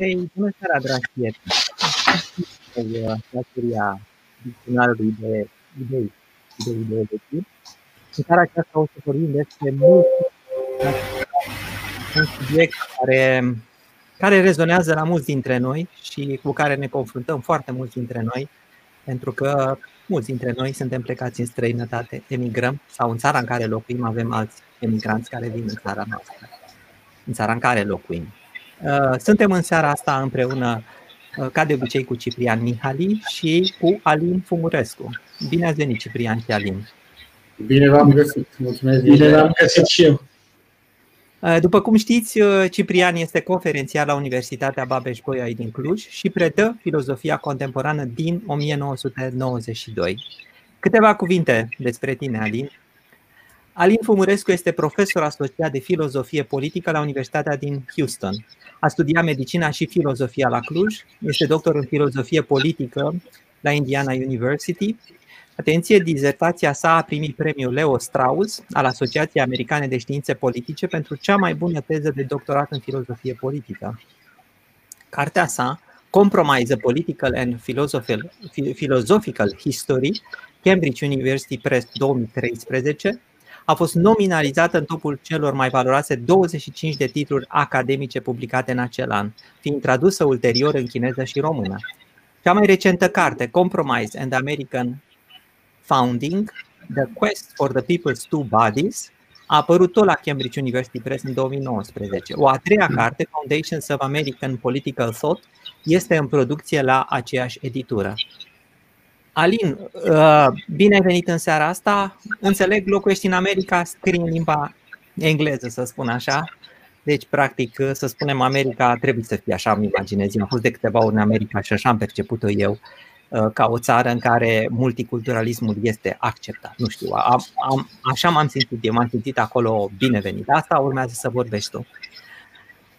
Hei, bună seara, dragi prieteni! Datoria dicționarului de idei și de ideologii. În care aceasta o să vorbim despre mult un subiect care, care rezonează la mulți dintre noi și cu care ne confruntăm foarte mulți dintre noi, pentru că mulți dintre noi suntem plecați în străinătate, emigrăm sau în țara în care locuim avem alți emigranți care vin în țara noastră, în țara în care locuim. Uh, suntem în seara asta împreună, uh, ca de obicei, cu Ciprian Mihali și cu Alin Fumurescu. Bine ați venit, Ciprian și Alin! Bine v-am găsit! Mulțumesc! Bine v-am găsit și eu! Uh, după cum știți, Ciprian este conferențiar la Universitatea Babeș-Bolyai din Cluj și predă filozofia contemporană din 1992. Câteva cuvinte despre tine, Alin. Alin Fumurescu este profesor asociat de filozofie politică la Universitatea din Houston. A studiat medicina și filozofia la Cluj, este doctor în filozofie politică la Indiana University. Atenție, dizertația sa a primit premiul Leo Strauss al Asociației Americane de Științe Politice pentru cea mai bună teză de doctorat în filozofie politică. Cartea sa, Compromise a Political and Philosophical History, Cambridge University Press 2013, a fost nominalizată în topul celor mai valoroase 25 de titluri academice publicate în acel an, fiind tradusă ulterior în chineză și română. Cea mai recentă carte, Compromise and American Founding, The Quest for the People's Two Bodies, a apărut tot la Cambridge University Press în 2019. O a treia carte, Foundations of American Political Thought, este în producție la aceeași editură. Alin, uh, bine ai venit în seara asta. Înțeleg, locuiești în America, scrii în limba engleză, să spun așa. Deci, practic, să spunem America trebuie să fie așa, îmi imaginez. Am fost de câteva ori în America și așa am perceput-o eu uh, ca o țară în care multiculturalismul este acceptat. Nu știu, am, am, așa m-am simțit eu, m-am simțit acolo binevenit. Asta urmează să vorbești tu.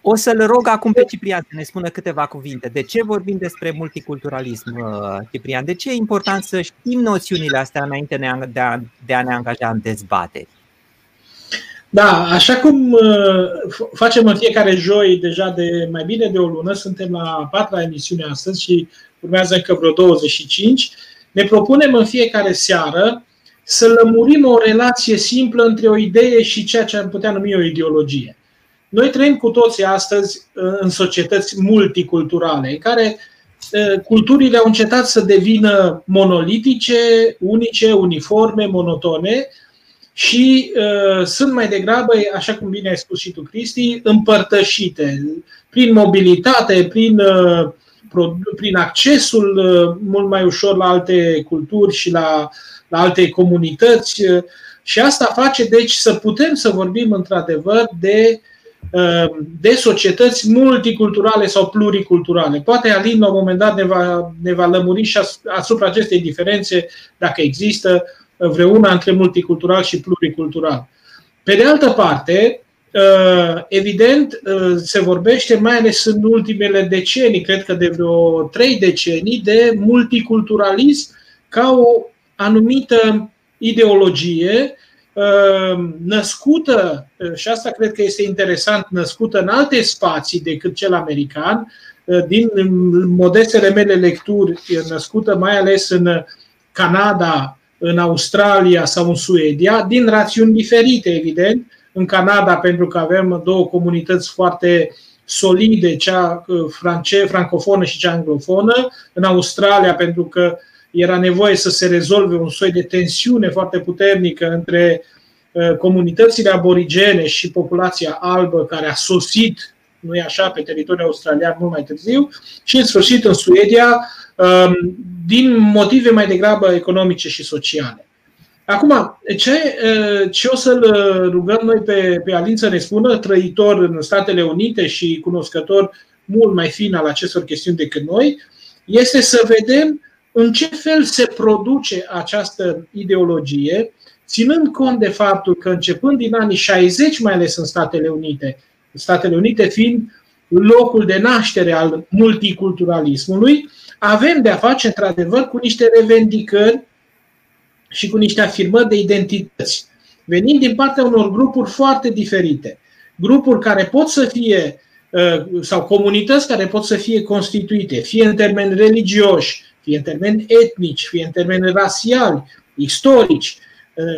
O să-l rog acum pe Ciprian să ne spună câteva cuvinte. De ce vorbim despre multiculturalism, uh, Ciprian? De ce e important să știm noțiunile astea înainte de a, de a ne angaja în dezbateri? Da, așa cum uh, facem în fiecare joi, deja de mai bine de o lună, suntem la a patra emisiune astăzi și urmează încă vreo 25, ne propunem în fiecare seară să lămurim o relație simplă între o idee și ceea ce am putea numi o ideologie. Noi trăim cu toții astăzi uh, în societăți multiculturale, în care uh, culturile au încetat să devină monolitice, unice, uniforme, monotone și uh, sunt mai degrabă, așa cum bine ai spus și tu, Cristi, împărtășite prin mobilitate, prin, uh, prin accesul uh, mult mai ușor la alte culturi și la, la alte comunități. Și asta face, deci, să putem să vorbim într-adevăr de Ehm, de societăți multiculturale sau pluriculturale. Poate Alin la un moment dat ne va, ne va lămuri și asupra acestei diferențe, dacă există vreuna între multicultural și pluricultural. Pe de altă parte, ehm, evident, ehm, se vorbește, mai ales în ultimele decenii, cred că de vreo trei decenii, de multiculturalism ca o anumită ideologie Ehm, născută, eh, și asta cred că este interesant, născută în alte spații decât cel american, eh, din modestele mele lecturi, născută mai ales în Canada, în Australia sau în Suedia, din rațiuni diferite, evident. În Canada, pentru că avem două comunități foarte solide, cea eh, france, francofonă și cea anglofonă. În Australia, pentru că era nevoie să se rezolve un soi de tensiune foarte puternică între uh, comunitățile aborigene și populația albă care a sosit, nu e așa, pe teritoriul australian mult mai târziu, și în sfârșit în Suedia, um, din motive mai degrabă economice și sociale. Acum, ce, uh, ce o să-l rugăm noi pe, pe Alin să ne spună, trăitor în Statele Unite și cunoscător mult mai fin al acestor chestiuni decât noi, este să vedem în ce fel se produce această ideologie, ținând cont de faptul că începând din anii 60, mai ales în Statele Unite, Statele Unite fiind locul de naștere al multiculturalismului, avem de-a face într-adevăr cu niște revendicări și cu niște afirmări de identități, venind din partea unor grupuri foarte diferite. Grupuri care pot să fie sau comunități care pot să fie constituite, fie în termeni religioși, fie în termeni etnici, fie în termeni rasiali, istorici,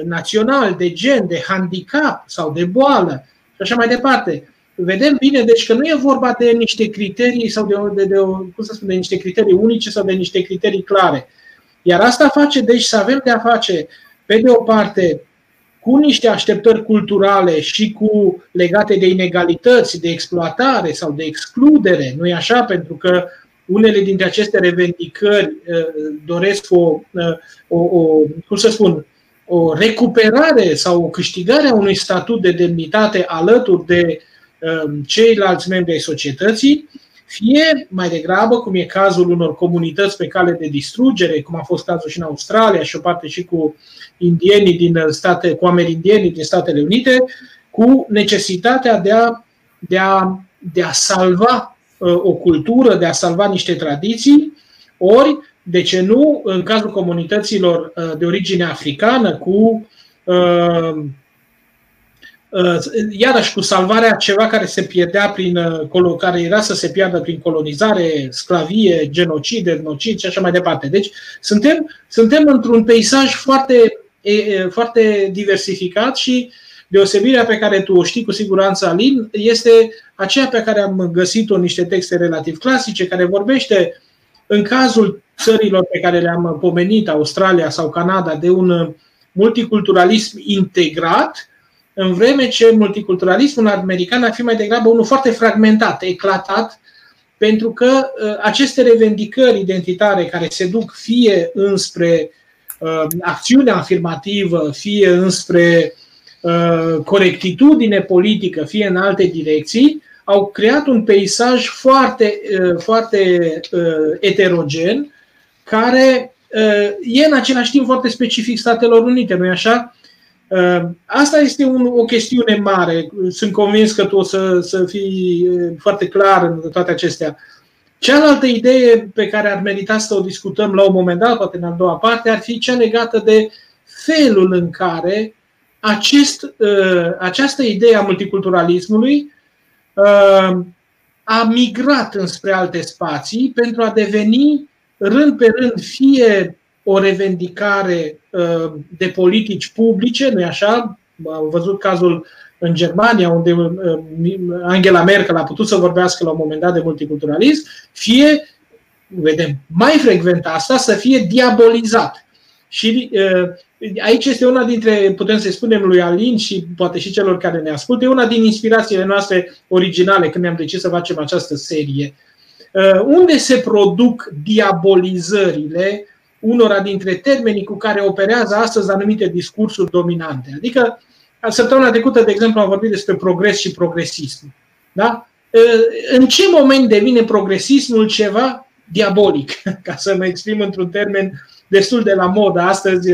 naționali, de gen, de handicap sau de boală și așa mai departe. Vedem bine, deci că nu e vorba de niște criterii sau de, de, de, cum să spun, de niște criterii unice sau de niște criterii clare. Iar asta face, deci, să avem de a face, pe de o parte, cu niște așteptări culturale și cu legate de inegalități, de exploatare sau de excludere, nu e așa? Pentru că unele dintre aceste revendicări uh, doresc o, uh, o, o cum să spun, o recuperare sau o câștigare a unui statut de demnitate alături de um, ceilalți membri ai societății, fie mai degrabă, cum e cazul unor comunități pe cale de distrugere, cum a fost cazul și în Australia și o parte și cu indienii din state, cu amerindienii din Statele Unite, cu necesitatea de a, de a, de a salva uh, o cultură, de a salva niște tradiții, ori, de ce nu, în cazul comunităților uh, de origine africană, cu uh, iarăși cu salvarea ceva care se pierdea prin care era să se piardă prin colonizare, sclavie, genocid, etnocid și așa mai departe. Deci suntem, suntem într-un peisaj foarte foarte diversificat și deosebirea pe care tu o știi cu siguranță, Alin, este aceea pe care am găsit-o în niște texte relativ clasice, care vorbește, în cazul țărilor pe care le-am pomenit, Australia sau Canada, de un multiculturalism integrat, în vreme ce multiculturalismul american ar fi mai degrabă unul foarte fragmentat, eclatat, pentru că aceste revendicări identitare care se duc fie înspre Uh, acțiunea afirmativă, fie înspre uh, corectitudine politică, fie în alte direcții, au creat un peisaj foarte, uh, foarte eterogen, care e în același timp foarte specific Statelor Unite, nu-i așa? Asta este un, o chestiune mare. Sunt convins că tu o să, să fii foarte clar în toate acestea. Cealaltă idee pe care ar merita să o discutăm la un moment dat, poate în a doua parte, ar fi cea legată de felul în care acest, uh, această idee a multiculturalismului uh, a migrat înspre alte spații pentru a deveni rând pe rând fie o revendicare uh, de politici publice, nu-i așa? Am văzut cazul în Germania, unde uh, Angela Merkel a putut să vorbească la un moment dat de multiculturalism, fie, vedem mai frecvent asta, să fie diabolizat. Și uh, aici este una dintre, putem să spunem lui Alin și poate și celor care ne ascultă, e una din inspirațiile noastre originale când ne-am decis să facem această serie. Uh, unde se produc diabolizările unora dintre termenii cu care operează astăzi anumite discursuri dominante? Adică Săptămâna trecută, de exemplu, am vorbit despre progres și progresism. Da? În ce moment devine progresismul ceva diabolic, ca să mă exprim într-un termen destul de la modă astăzi,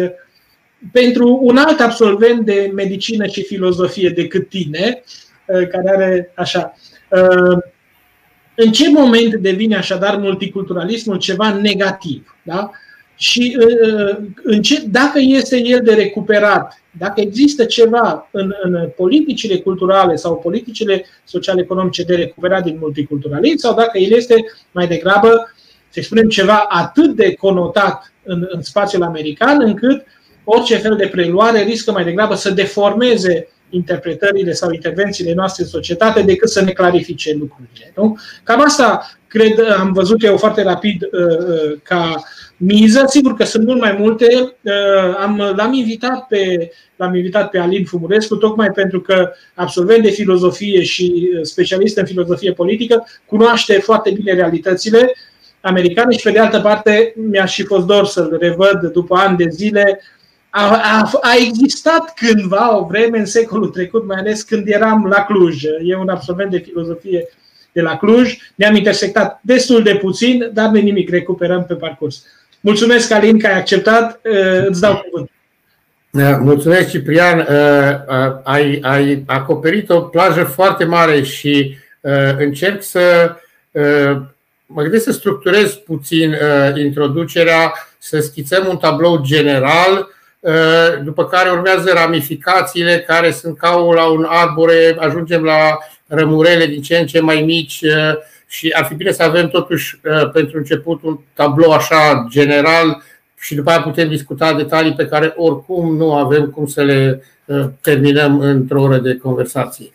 pentru un alt absolvent de medicină și filozofie decât tine, care are așa. În ce moment devine așadar multiculturalismul ceva negativ? Da? Și în ce, dacă este el de recuperat dacă există ceva în, în politicile culturale sau politicile social-economice de recuperat din multiculturalism sau dacă el este mai degrabă, să spunem, ceva atât de conotat în, în spațiul american încât orice fel de preluare riscă mai degrabă să deformeze interpretările sau intervențiile noastre în societate decât să ne clarifice lucrurile. Nu? Cam asta cred, am văzut eu foarte rapid uh, uh, ca miză. Sigur că sunt mult mai multe. Uh, am, l-am, invitat pe, l-am invitat pe Alin Fumurescu tocmai pentru că absolvent de filozofie și specialist în filozofie politică cunoaște foarte bine realitățile americane și pe de altă parte mi-a și fost dor să-l revăd după ani de zile a, a, a existat cândva o vreme în secolul trecut, mai ales când eram la Cluj. E un absolvent de filozofie de la Cluj. Ne-am intersectat destul de puțin, dar nu nimic, recuperăm pe parcurs. Mulțumesc, Alin, că ai acceptat. Uh, îți dau cuvânt. Mulțumesc, Ciprian. Uh, uh, ai, ai acoperit o plajă foarte mare și încerc să mă gândesc să structurez puțin introducerea, să schițăm un tablou general după care urmează ramificațiile care sunt ca la un arbore, ajungem la rămurele din ce în ce mai mici și ar fi bine să avem totuși pentru început un tablou așa general și după aceea putem discuta detalii pe care oricum nu avem cum să le terminăm într-o oră de conversație.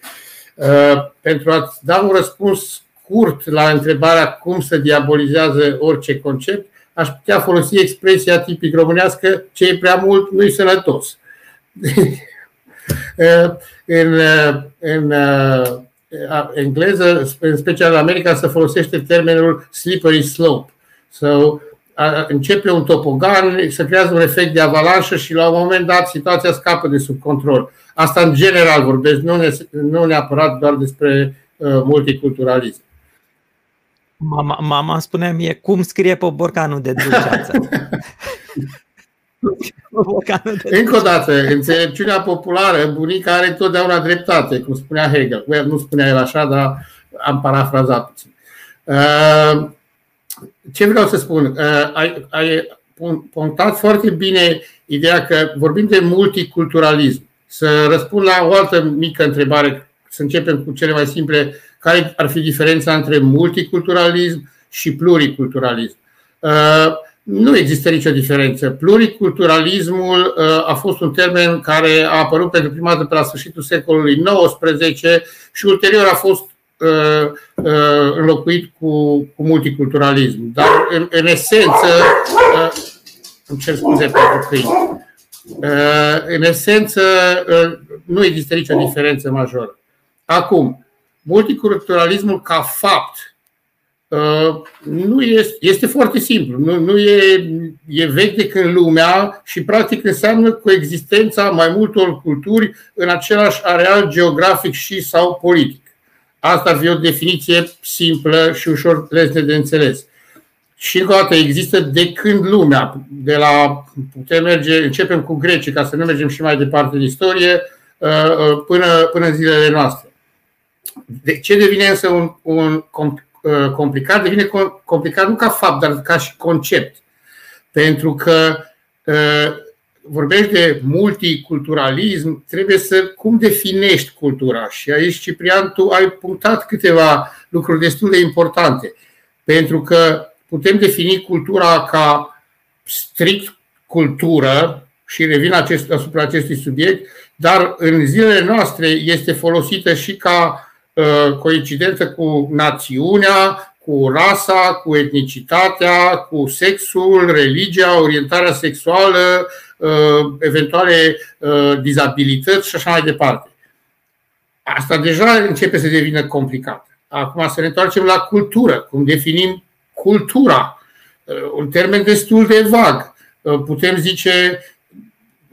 Pentru a da un răspuns scurt la întrebarea cum se diabolizează orice concept, aș putea folosi expresia tipic românească ce e prea mult nu-i sănătos. în, în engleză, în special în America, se folosește termenul slippery slope. So, începe un topogan, se creează un efect de avalanșă și la un moment dat situația scapă de sub control. Asta în general vorbesc, nu, ne, nu neapărat doar despre uh, multiculturalism. Mama, mama spunea mie cum scrie pe borcanul de dulceață. Încă o dată, înțelepciunea populară, bunica are totdeauna dreptate, cum spunea Hegel. Nu spunea el așa, dar am parafrazat puțin. Uh, ce vreau să spun? Uh, ai, ai punctat foarte bine ideea că vorbim de multiculturalism. Să răspund la o altă mică întrebare, să începem cu cele mai simple care ar fi diferența între multiculturalism și pluriculturalism? Uh, nu există nicio diferență. Pluriculturalismul uh, a fost un termen care a apărut pentru prima dată pe la sfârșitul secolului XIX și ulterior a fost uh, înlocuit cu, cu multiculturalism. Dar, în, în esență, îmi cer scuze pentru câini, în esență, nu există nicio diferență majoră. Acum, multiculturalismul ca fapt uh, nu este, este foarte simplu. Nu, nu e, e vechi de când lumea și practic înseamnă coexistența mai multor culturi în același areal geografic și sau politic. Asta ar fi o definiție simplă și ușor lesne de înțeles. Și încă o dată există de când lumea, de la putem merge, începem cu grecii ca să nu mergem și mai departe în istorie, uh, uh, până, până în zilele noastre. De ce devine însă un, un uh, complicat? Devine complicat nu ca fapt, dar ca și concept. Pentru că uh, vorbești de multiculturalism, trebuie să cum definești cultura. Și aici, Ciprian, tu ai punctat câteva lucruri destul de importante. Pentru că putem defini cultura ca strict cultură și revin acest, asupra acestui subiect, dar în zilele noastre este folosită și ca Uh, coincidență cu națiunea, cu rasa, cu etnicitatea, cu sexul, religia, orientarea sexuală, uh, eventuale uh, dizabilități și așa mai departe. Asta deja începe să devină complicat. Acum să ne întoarcem la cultură, cum definim cultura. Un termen destul de vag. Putem zice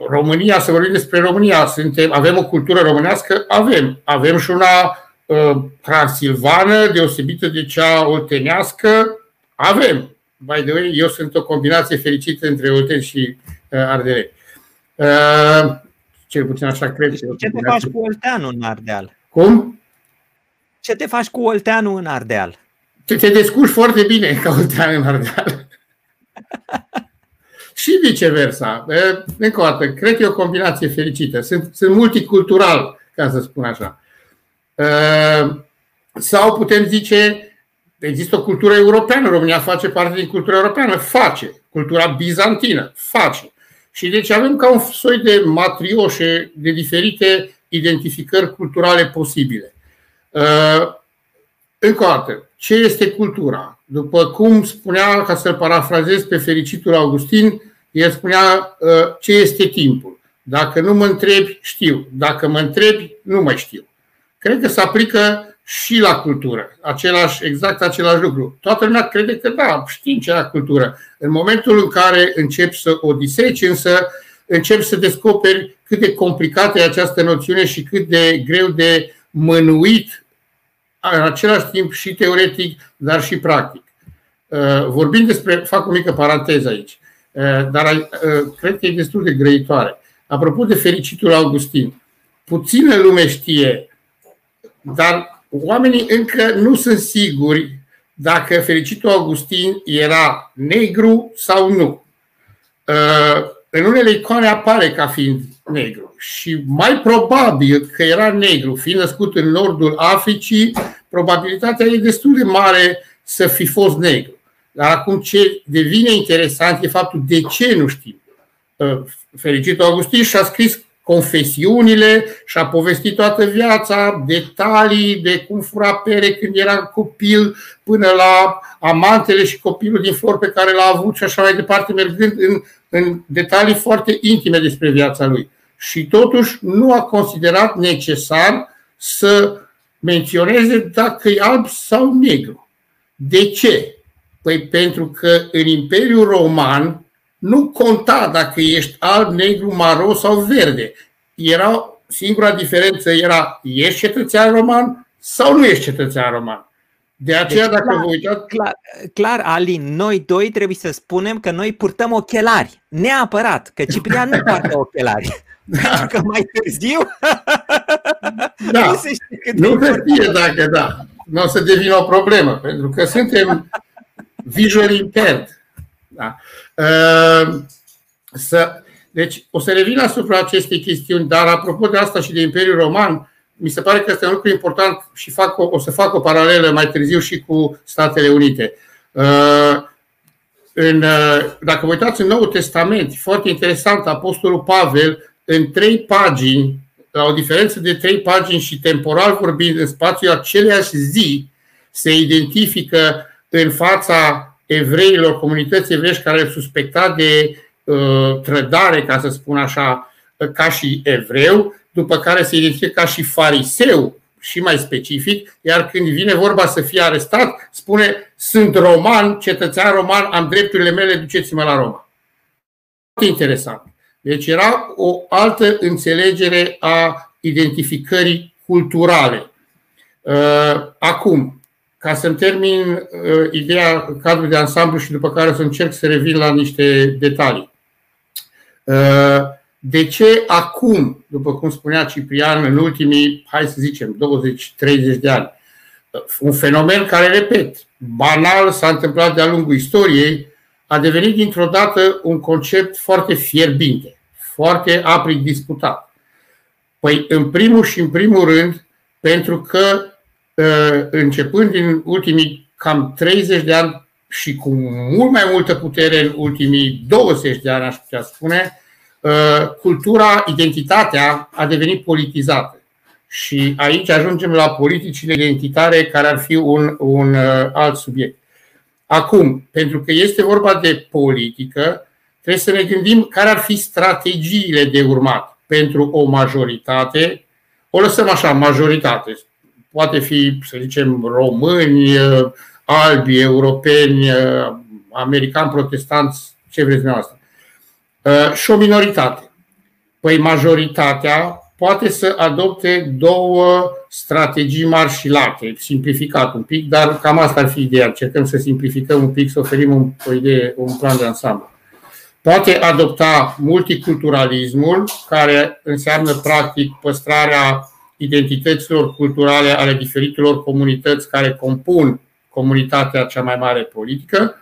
România, să vorbim despre România. Suntem, avem o cultură românească? Avem. Avem și una Uh, transilvană, deosebită de cea oltenească, avem. By the way, eu sunt o combinație fericită între Olteni și uh, Ardele. Uh, cel puțin așa cred. Ce te faci cu Olteanul în Ardeal? Cum? Ce te faci cu Olteanul în Ardeal? Te, te descurci foarte bine ca Oltean în Ardeal. și viceversa. Încă o dată, cred că e o combinație fericită. Sunt, sunt multicultural, ca să spun așa. Ehm, sau putem zice, există o cultură europeană, România face parte din cultura europeană, face. Cultura bizantină, face. Și deci avem ca un soi de matrioșe de diferite identificări culturale posibile. Ehm, încă o dată, ce este cultura? După cum spunea, ca să-l parafrazez pe fericitul Augustin, el spunea ehm, ce este timpul. Dacă nu mă întrebi, știu. Dacă mă întrebi, nu mai știu cred că se aplică și la cultură. Același, exact același lucru. Toată lumea crede că da, știm ce la cultură. În momentul în care începi să o diseci, însă începi să descoperi cât de complicată e această noțiune și cât de greu de mânuit în același timp și teoretic, dar și practic. Uh, vorbind despre, fac o mică paranteză aici, uh, dar uh, cred că e destul de grăitoare. Apropo de fericitul Augustin, puțină lume știe dar oamenii încă nu sunt siguri dacă fericitul Augustin era negru sau nu. Uh, în unele icoane apare ca fiind negru și mai probabil că era negru, fiind născut în nordul Africii, probabilitatea e destul de mare să fi fost negru. Dar acum ce devine interesant e faptul de ce nu știm. Uh, Fericitul Augustin și-a scris confesiunile și a povestit toată viața, detalii de cum fura pere când era copil, până la amantele și copilul din flori pe care l-a avut și așa mai departe, mergând în, în detalii foarte intime despre viața lui. Și totuși nu a considerat necesar să menționeze dacă e alb sau negru. De ce? Păi pentru că în Imperiul Roman nu conta dacă ești alb, negru, maro sau verde. Era singura diferență era ești cetățean roman sau nu ești cetățean roman. De aceea, deci, dacă clar, vă uitați. Clar, clar, Alin, noi doi trebuie să spunem că noi purtăm ochelari. Neapărat, că Ciprian nu poartă ochelari. Da. Pentru că mai târziu. Da. nu se știe, nu se știe dacă da. Nu o să devină o problemă, pentru că suntem visual impaired. Da. Uh, să, deci, o să revin asupra acestei chestiuni, dar apropo de asta și de Imperiul Roman, mi se pare că este un lucru important și fac o, o să fac o paralelă mai târziu și cu Statele Unite. Uh, în, uh, dacă vă uitați în Noul Testament, foarte interesant, Apostolul Pavel, în trei pagini, la o diferență de trei pagini și temporal vorbind, în spațiul aceleiași zi, se identifică în fața evreilor, comunității evreiești care suspecta de uh, trădare, ca să spun așa, ca și evreu, după care se identifică ca și fariseu, și mai specific, iar când vine vorba să fie arestat, spune sunt roman, cetățean roman, am drepturile mele, duceți-mă la Roma. Foarte interesant. Deci era o altă înțelegere a identificării culturale. Uh, acum, ca să-mi termin uh, ideea cadrul de ansamblu și după care să încerc să revin la niște detalii. Uh, de ce acum, după cum spunea Ciprian, în ultimii, hai să zicem, 20-30 de ani, uh, un fenomen care, repet, banal s-a întâmplat de-a lungul istoriei, a devenit dintr-o dată un concept foarte fierbinte, foarte aprig disputat. Păi, în primul și în primul rând, pentru că Uh, începând din ultimii cam 30 de ani și cu mult mai multă putere în ultimii 20 de ani, aș putea spune, uh, cultura, identitatea a devenit politizată. Și aici ajungem la politicile identitare, care ar fi un, un uh, alt subiect. Acum, pentru că este vorba de politică, trebuie să ne gândim care ar fi strategiile de urmat pentru o majoritate. O lăsăm așa, majoritate poate fi, să zicem, români, albi, europeni, americani, protestanți, ce vreți dumneavoastră. Uh, și o minoritate. Păi majoritatea poate să adopte două strategii mari și late, simplificat un pic, dar cam asta ar fi ideea. Încercăm să simplificăm un pic, să oferim un, o idee, un plan de ansamblu. Poate adopta multiculturalismul, care înseamnă practic păstrarea identităților culturale ale diferitelor comunități care compun comunitatea cea mai mare politică,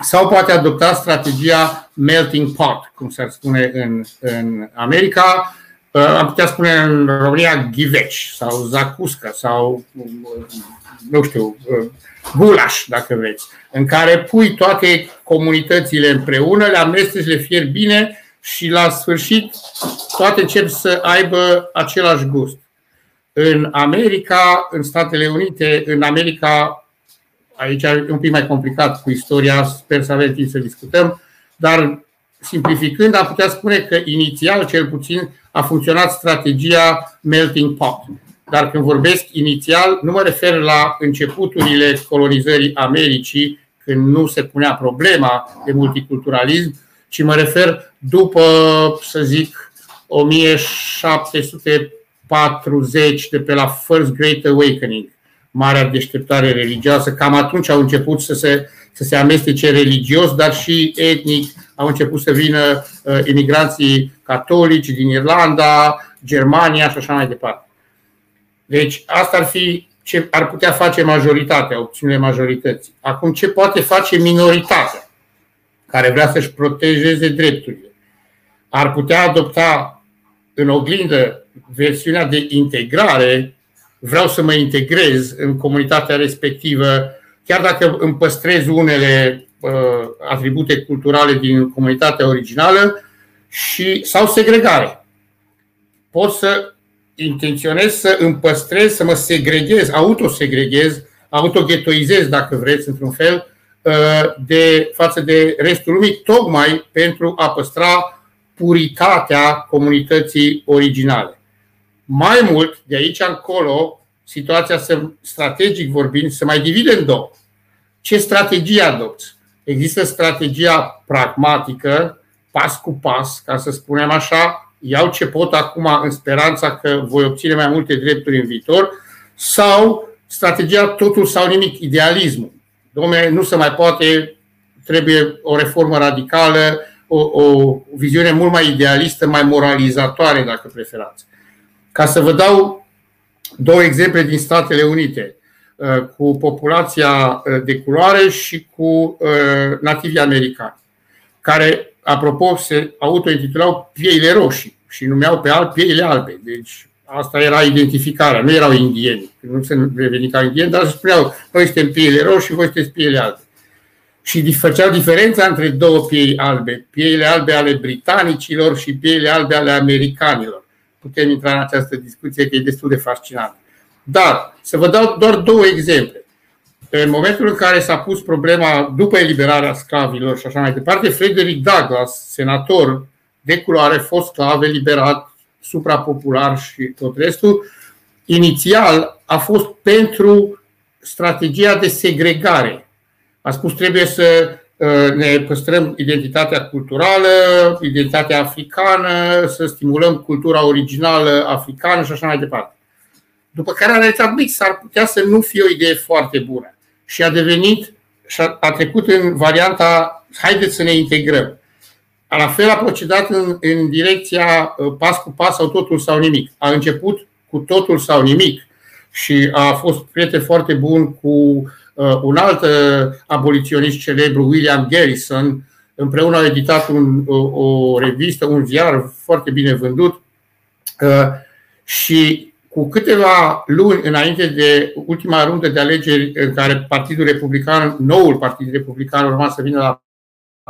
sau poate adopta strategia melting pot, cum s-ar spune în, în America, uh, am putea spune în România ghiveci sau zacuscă sau, nu știu, uh, gulaș, dacă vreți, în care pui toate comunitățile împreună, le amesteci, le fier bine și la sfârșit toate încep să aibă același gust. În America, în Statele Unite, în America, aici e un pic mai complicat cu istoria, sper să avem timp să discutăm, dar simplificând, am putea spune că inițial, cel puțin, a funcționat strategia melting pot. Dar când vorbesc inițial, nu mă refer la începuturile colonizării Americii, când nu se punea problema de multiculturalism, ci mă refer după, să zic, 1700 40 de pe la First Great Awakening, Marea Deșteptare Religioasă, cam atunci au început să se, să se amestece religios, dar și etnic. Au început să vină uh, imigranții catolici din Irlanda, Germania și așa mai departe. Deci asta ar fi ce ar putea face majoritatea, opțiunile majorității. Acum, ce poate face minoritatea care vrea să-și protejeze drepturile? ar putea adopta în oglindă versiunea de integrare, vreau să mă integrez în comunitatea respectivă, chiar dacă îmi păstrez unele uh, atribute culturale din comunitatea originală, și, sau segregare. Pot să intenționez să îmi păstrez, să mă segreghez, autosegreghez, autoghetoizez, dacă vreți, într-un fel, uh, de față de restul lumii, tocmai pentru a păstra puritatea comunității originale. Mai mult, de aici încolo, situația se, strategic vorbind se mai divide în două. Ce strategie adopți? Există strategia pragmatică, pas cu pas, ca să spunem așa, iau ce pot acum în speranța că voi obține mai multe drepturi în viitor, sau strategia totul sau nimic, idealismul. Dom'le, nu se mai poate, trebuie o reformă radicală, o, o viziune mult mai idealistă, mai moralizatoare, dacă preferați. Ca să vă dau două exemple din Statele Unite, uh, cu populația uh, de culoare și cu uh, nativii americani, care, apropo, se autointitulau pieile roșii și numeau pe albi pieile albe. Deci asta era identificarea, nu erau indieni, nu se reveni ca indieni, dar se spuneau, noi suntem pieile roșii, voi sunteți pieile albe și făceau diferența între două piei albe, pieile albe ale britanicilor și pieile albe ale americanilor. Putem intra în această discuție că e destul de fascinant. Dar să vă dau doar două exemple. În momentul în care s-a pus problema după eliberarea sclavilor și așa mai departe, Frederick Douglass, senator de culoare, fost sclav, eliberat, suprapopular și tot restul, inițial a fost pentru strategia de segregare a spus trebuie să uh, ne păstrăm identitatea culturală, identitatea africană, să stimulăm cultura originală africană și așa mai departe. După care a realizat, băi, s-ar putea să nu fie o idee foarte bună. Și a devenit, și a trecut în varianta, haideți să ne integrăm. La fel a procedat în, în direcția uh, pas cu pas sau totul sau nimic. A început cu totul sau nimic și a fost prieten foarte bun cu Uh, un alt uh, aboliționist celebru, William Garrison, împreună au editat un, o, o revistă, un ziar foarte bine vândut uh, și cu câteva luni înainte de ultima rundă de alegeri în care Partidul Republican, noul Partid Republican urma să vină la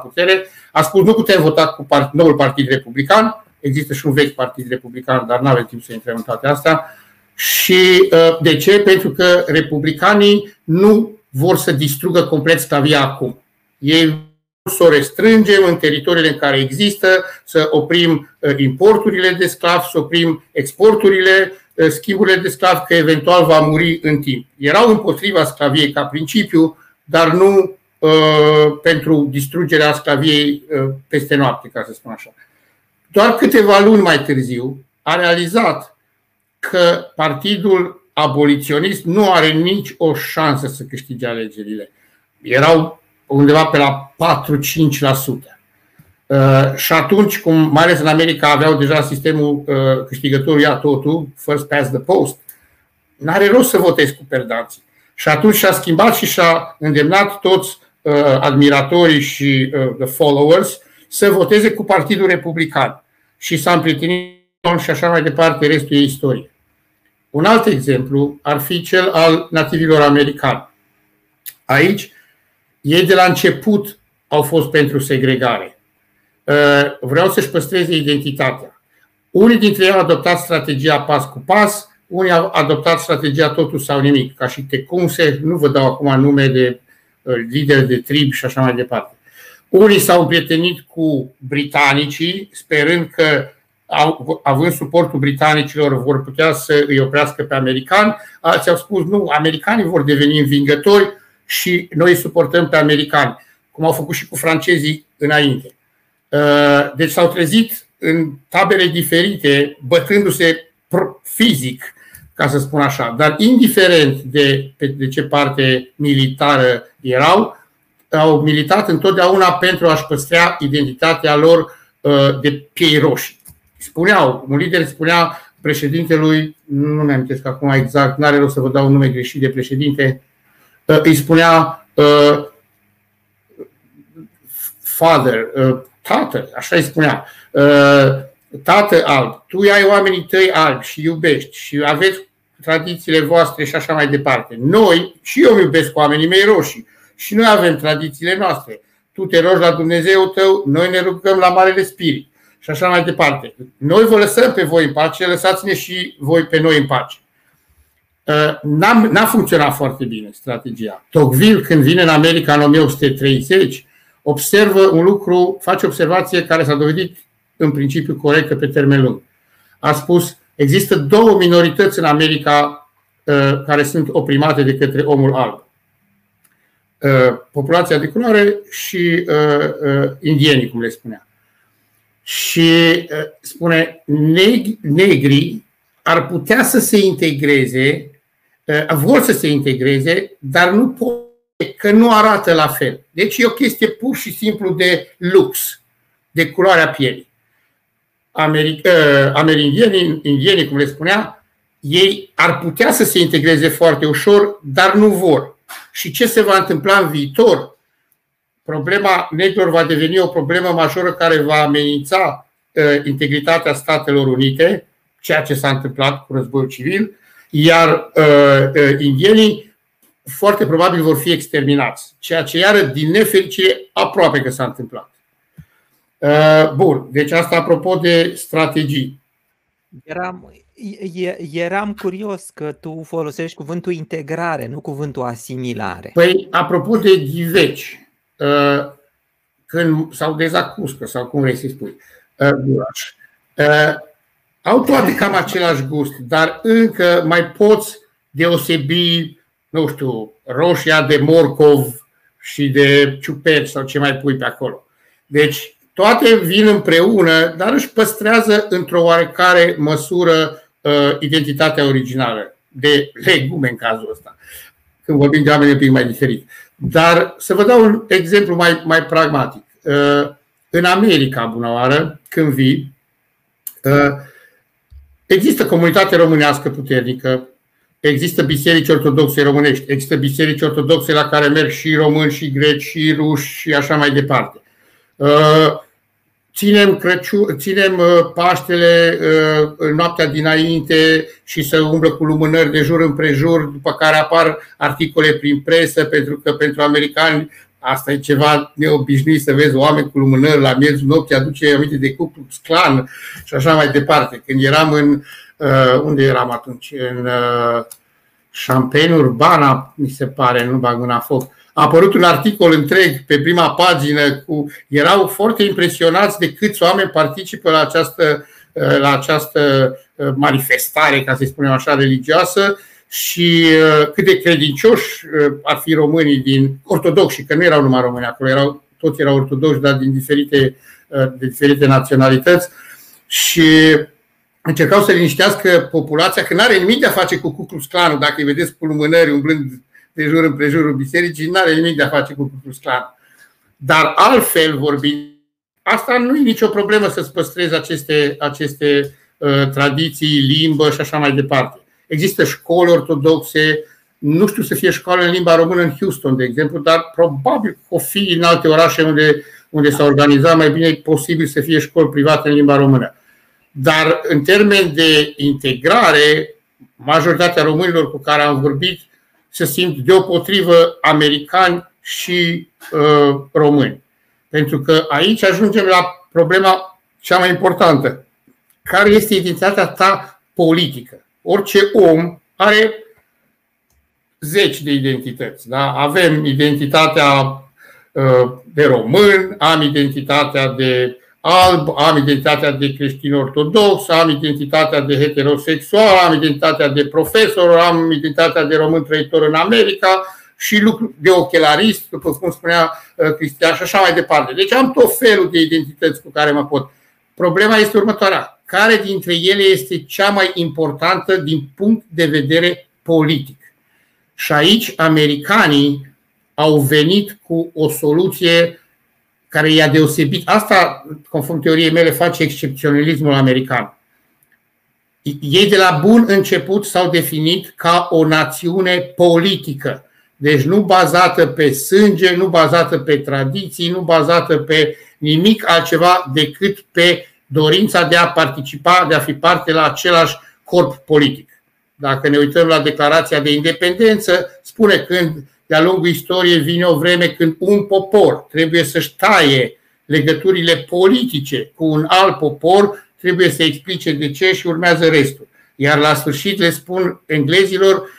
putere, a spus nu putem vota cu part, noul Partid Republican, există și un vechi Partid Republican, dar nu avem timp să intrăm în toate astea. Și de ce? Pentru că republicanii nu vor să distrugă complet sclavia acum. Ei să o restrângem în teritoriile în care există, să oprim uh, importurile de sclavi, să oprim exporturile, uh, schimburile de sclavi, că eventual va muri în timp. Erau împotriva sclaviei ca principiu, dar nu uh, pentru distrugerea sclaviei uh, peste noapte, ca să spun așa. Doar câteva luni mai târziu a realizat că partidul aboliționist nu are nici o șansă să câștige alegerile. Erau undeva pe la 4-5%. Uh, și atunci, cum mai ales în America aveau deja sistemul uh, câștigătorul ia totul, first past the post, n-are rost să votezi cu perdanții. Și atunci și-a schimbat și și-a îndemnat toți uh, admiratorii și uh, the followers să voteze cu Partidul Republican. Și s-a împrietenit și așa mai departe, restul e istorie. Un alt exemplu ar fi cel al nativilor americani. Aici, ei de la început au fost pentru segregare. Uh, vreau să-și păstreze identitatea. Unii dintre ei au adoptat strategia pas cu pas, unii au adoptat strategia totul sau nimic, ca și Tecumse, nu vă dau acum nume de uh, lideri de trib și așa mai departe. Unii s-au împrietenit cu britanicii, sperând că având suportul britanicilor, vor putea să îi oprească pe americani. Alții au spus, nu, americanii vor deveni învingători și noi suportăm pe americani, cum au făcut și cu francezii înainte. Uh, deci s-au trezit în tabere diferite, bătându-se fizic, ca să spun așa, dar indiferent de, de ce parte militară erau, au militat întotdeauna pentru a-și păstra identitatea lor uh, de piei roșii spuneau, un lider spunea președintelui, nu mi amintesc acum exact, nu are rost să vă dau un nume greșit de președinte, uh, îi spunea uh, father, uh, tată, așa îi spunea, tată alb, tu ai oamenii tăi albi și iubești și aveți tradițiile voastre și așa mai departe. Noi, și eu îmi iubesc oamenii mei roșii și noi avem tradițiile noastre. Tu te rogi la Dumnezeu tău, noi ne rugăm la Marele Spirit și așa mai departe. Noi vă lăsăm pe voi în pace, lăsați-ne și voi pe noi în pace. Uh, n-a, n-a funcționat foarte bine strategia. Tocqueville, când vine în America în 1830, observă un lucru, face observație care s-a dovedit în principiu corectă pe termen lung. A spus, există două minorități în America uh, care sunt oprimate de către omul alb. Uh, populația de culoare și indienii, cum le spunea. Și spune, negri ar putea să se integreze Uh, vor să se integreze, dar nu pot, că nu arată la fel. Deci e o chestie pur și simplu de lux, de culoarea pielii. Americ- uh, amerindienii, indienii, cum le spunea, ei ar putea să se integreze foarte ușor, dar nu vor. Și ce se va întâmpla în viitor? Problema negrilor va deveni o problemă majoră care va amenința uh, integritatea Statelor Unite, ceea ce s-a întâmplat cu războiul civil, iar uh, uh, indienii foarte probabil vor fi exterminați, ceea ce iară din nefericire aproape că s-a întâmplat. Uh, bun, deci asta apropo de strategii. Eram, eram curios că tu folosești cuvântul integrare, nu cuvântul asimilare. Păi, apropo de ghiveci, uh, când, sau dezacuscă, sau cum vrei să-i spui, uh, au toate cam același gust, dar încă mai poți deosebi, nu știu, roșia de morcov și de ciuperci sau ce mai pui pe acolo. Deci toate vin împreună, dar își păstrează într-o oarecare măsură uh, identitatea originală, de legume în cazul ăsta, când vorbim de oameni un pic mai diferit. Dar să vă dau un exemplu mai, mai pragmatic. Uh, în America, bună oară, când vii, uh, Există comunitate românească puternică, există biserici ortodoxe românești, există biserici ortodoxe la care merg și români, și greci, și ruși și așa mai departe. Uh, ținem, Crăciun, ținem uh, Paștele uh, în noaptea dinainte și să umblă cu lumânări de jur împrejur, după care apar articole prin presă, pentru că pentru americani Asta e ceva neobișnuit să vezi oameni cu lumânări la miezul nopții, aduce aminte de cuplu clan și așa mai departe. Când eram în, uh, unde eram atunci? În uh, Champagne Urbana, mi se pare, nu bag mâna foc. A apărut un articol întreg pe prima pagină cu. Erau foarte impresionați de câți oameni participă la această, uh, la această uh, manifestare, ca să spunem așa, religioasă și uh, cât de credincioși uh, ar fi românii din ortodoxi, că nu erau numai români acolo, erau, toți erau ortodoxi, dar din diferite, uh, de diferite naționalități și încercau să liniștească populația că nu are nimic de a face cu Ku Klux Klan, dacă îi vedeți cu lumânări umblând de jur împrejurul bisericii, nu are nimic de a face cu Ku Klux Klan. Dar altfel vorbind, asta nu e nicio problemă să-ți păstrezi aceste, aceste uh, tradiții, limbă și așa mai departe. Există școli ortodoxe, nu știu să fie școală în limba română în Houston, de exemplu, dar probabil că o fi în alte orașe unde, unde s-a organizat mai bine, e posibil să fie școli private în limba română. Dar în termen de integrare, majoritatea românilor cu care am vorbit se simt deopotrivă americani și uh, români. Pentru că aici ajungem la problema cea mai importantă. Care este identitatea ta politică? orice om are zeci de identități. Da? Avem identitatea uh, de român, am identitatea de alb, am identitatea de creștin ortodox, am identitatea de heterosexual, am identitatea de profesor, am identitatea de român trăitor în America și lucru de ochelarist, după cum spunea uh, Cristian, și așa mai departe. Deci am tot felul de identități cu care mă pot. Problema este următoarea care dintre ele este cea mai importantă din punct de vedere politic. Și aici americanii au venit cu o soluție care i-a deosebit. Asta, conform teoriei mele, face excepționalismul american. Ei de la bun început s-au definit ca o națiune politică. Deci nu bazată pe sânge, nu bazată pe tradiții, nu bazată pe nimic altceva decât pe dorința de a participa, de a fi parte la același corp politic. Dacă ne uităm la declarația de independență, spune când de-a lungul istoriei vine o vreme când un popor trebuie să-și taie legăturile politice cu un alt popor, trebuie să explice de ce și urmează restul. Iar la sfârșit le spun englezilor,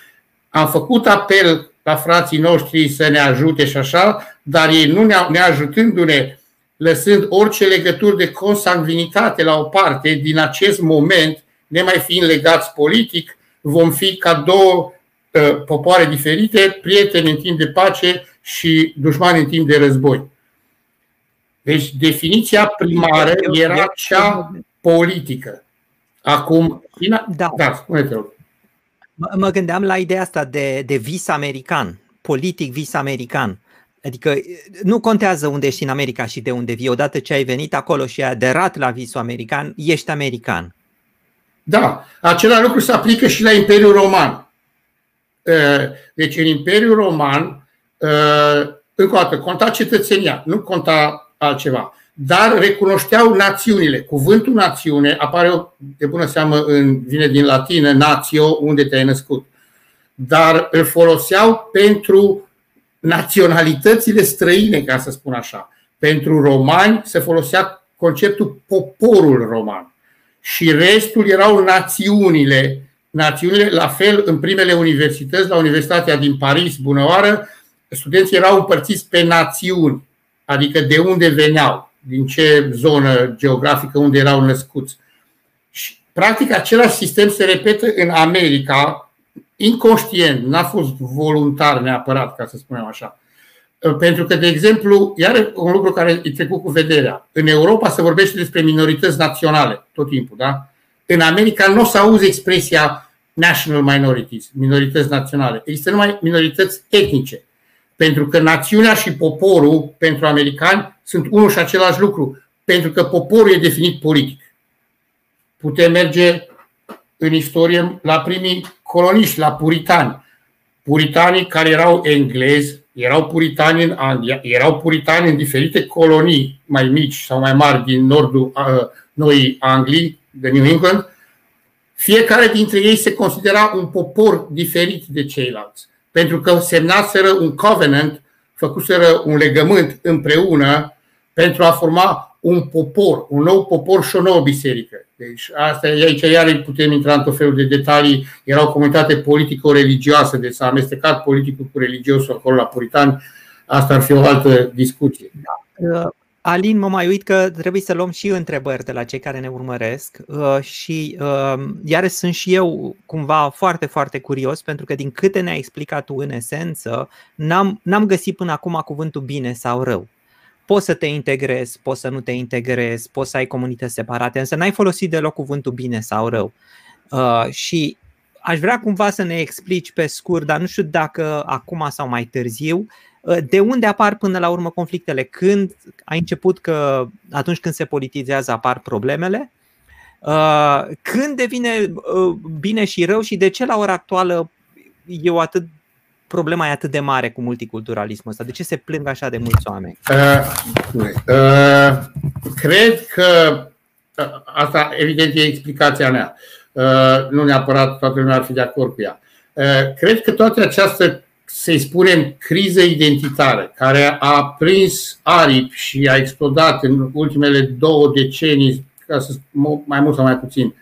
am făcut apel la frații noștri să ne ajute și așa, dar ei nu ne ajutându-ne, lăsând orice legături de consanguinitate la o parte, din acest moment, nemai fiind legați politic, vom fi ca două uh, popoare diferite, prieteni în timp de pace și dușmani în timp de război. Deci definiția primară era cea politică. Acum, da, da spune-te Mă gândeam la ideea asta de, de vis american, politic vis american. Adică nu contează unde ești în America și de unde vii. Odată ce ai venit acolo și ai aderat la visul american, ești american. Da, același lucru se aplică și la Imperiul Roman. Deci în Imperiul Roman, încă o dată, conta cetățenia, nu conta altceva. Dar recunoșteau națiunile. Cuvântul națiune apare de bună seamă în, vine din latină, natio, unde te-ai născut. Dar îl foloseau pentru naționalitățile străine, ca să spun așa. Pentru romani se folosea conceptul poporul roman și restul erau națiunile. Națiunile, la fel, în primele universități, la Universitatea din Paris, bunăoară, studenții erau împărțiți pe națiuni, adică de unde veneau, din ce zonă geografică, unde erau născuți. Și, practic, același sistem se repetă în America, inconștient, n-a fost voluntar neapărat, ca să spunem așa. Pentru că, de exemplu, iar un lucru care e trecut cu vederea. În Europa se vorbește despre minorități naționale tot timpul, da? În America nu o să auzi expresia national minorities, minorități naționale. Există numai minorități etnice. Pentru că națiunea și poporul, pentru americani, sunt unul și același lucru. Pentru că poporul e definit politic. Putem merge în istorie la primii coloniști, la puritani. Puritanii care erau englezi, erau puritani în Anglia, erau puritani în diferite colonii mai mici sau mai mari din nordul uh, Noii Anglii, de New England. Fiecare dintre ei se considera un popor diferit de ceilalți, pentru că semnaseră un covenant, făcuseră un legământ împreună pentru a forma un popor, un nou popor și o nouă biserică. Deci asta e aici iar putem intra în tot felul de detalii. Era o comunitate politico-religioasă, deci s-a amestecat politicul cu religiosul acolo la puritani. Asta ar fi o altă discuție. Da. Uh, Alin, mă mai uit că trebuie să luăm și întrebări de la cei care ne urmăresc uh, și uh, iar sunt și eu cumva foarte, foarte curios pentru că din câte ne-ai explicat tu în esență, n-am, n-am găsit până acum cuvântul bine sau rău poți să te integrezi, poți să nu te integrezi, poți să ai comunități separate, însă n-ai folosit deloc cuvântul bine sau rău. Uh, și aș vrea cumva să ne explici pe scurt, dar nu știu dacă acum sau mai târziu, uh, de unde apar până la urmă conflictele? Când ai început că atunci când se politizează apar problemele? Uh, când devine uh, bine și rău și de ce la ora actuală e o atât problema e atât de mare cu multiculturalismul ăsta? De ce se plâng așa de mulți oameni? Uh, uh, cred că uh, asta evident e explicația mea. Uh, nu neapărat toată lumea ar fi de acord cu ea. Uh, cred că toată această, să-i spunem, criză identitară care a prins aripi și a explodat în ultimele două decenii, ca să mai mult sau mai puțin,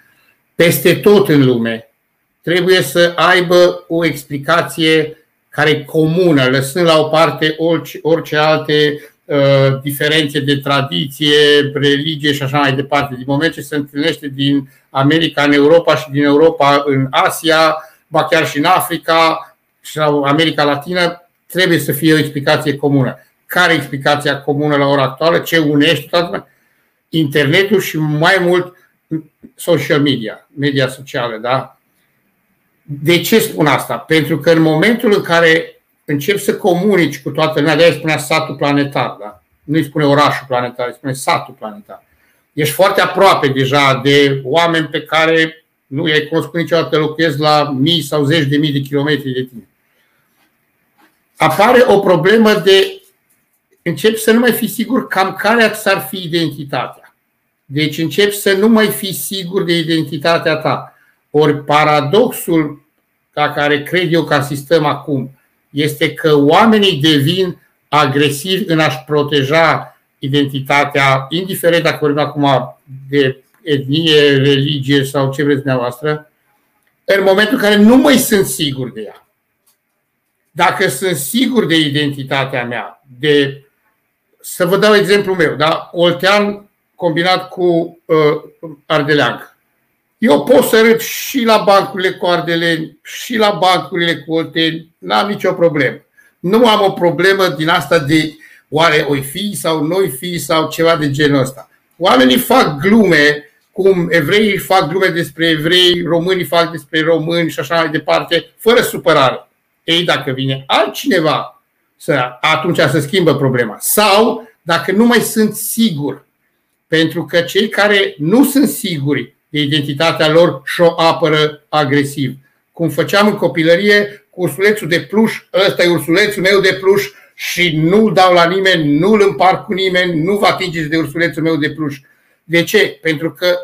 peste tot în lume, trebuie să aibă o explicație care e comună, lăsând la o parte orice, orice alte uh, diferențe de tradiție, religie și așa mai departe. Din moment ce se întâlnește din America în Europa și din Europa în Asia, ba chiar și în Africa și la America Latină, trebuie să fie o explicație comună. Care e explicația comună la ora actuală? Ce unește toată internetul și mai mult social media, media socială, da? De ce spun asta? Pentru că în momentul în care începi să comunici cu toată lumea, de-aia spunea satul planetar, da? nu îi spune orașul planetar, îi spune satul planetar. Ești foarte aproape deja de oameni pe care nu i-ai cunoscut niciodată, locuiesc la mii sau zeci de mii de kilometri de tine. Apare o problemă de începi să nu mai fii sigur cam care ți-ar fi identitatea. Deci începi să nu mai fii sigur de identitatea ta. Ori paradoxul la care cred eu că asistăm acum este că oamenii devin agresivi în a-și proteja identitatea, indiferent dacă vorbim acum de etnie, religie sau ce vreți dumneavoastră, în momentul în care nu mai sunt sigur de ea. Dacă sunt sigur de identitatea mea, de să vă dau exemplu meu, da? Oltean combinat cu uh, Ardeleancă. Eu pot să râd și la bancurile cu ardeleni, și la bancurile cu olteni, n-am nicio problemă. Nu am o problemă din asta de oare oi fi sau noi fi sau ceva de genul ăsta. Oamenii fac glume, cum evreii fac glume despre evrei, românii fac despre români și așa mai departe, fără supărare. Ei, dacă vine altcineva, să, atunci să schimbă problema. Sau dacă nu mai sunt sigur, pentru că cei care nu sunt siguri de identitatea lor și-o apără agresiv. Cum făceam în copilărie cu ursulețul de pluș, ăsta e ursulețul meu de pluș și nu-l dau la nimeni, nu-l împart cu nimeni, nu vă atingeți de ursulețul meu de pluș. De ce? Pentru că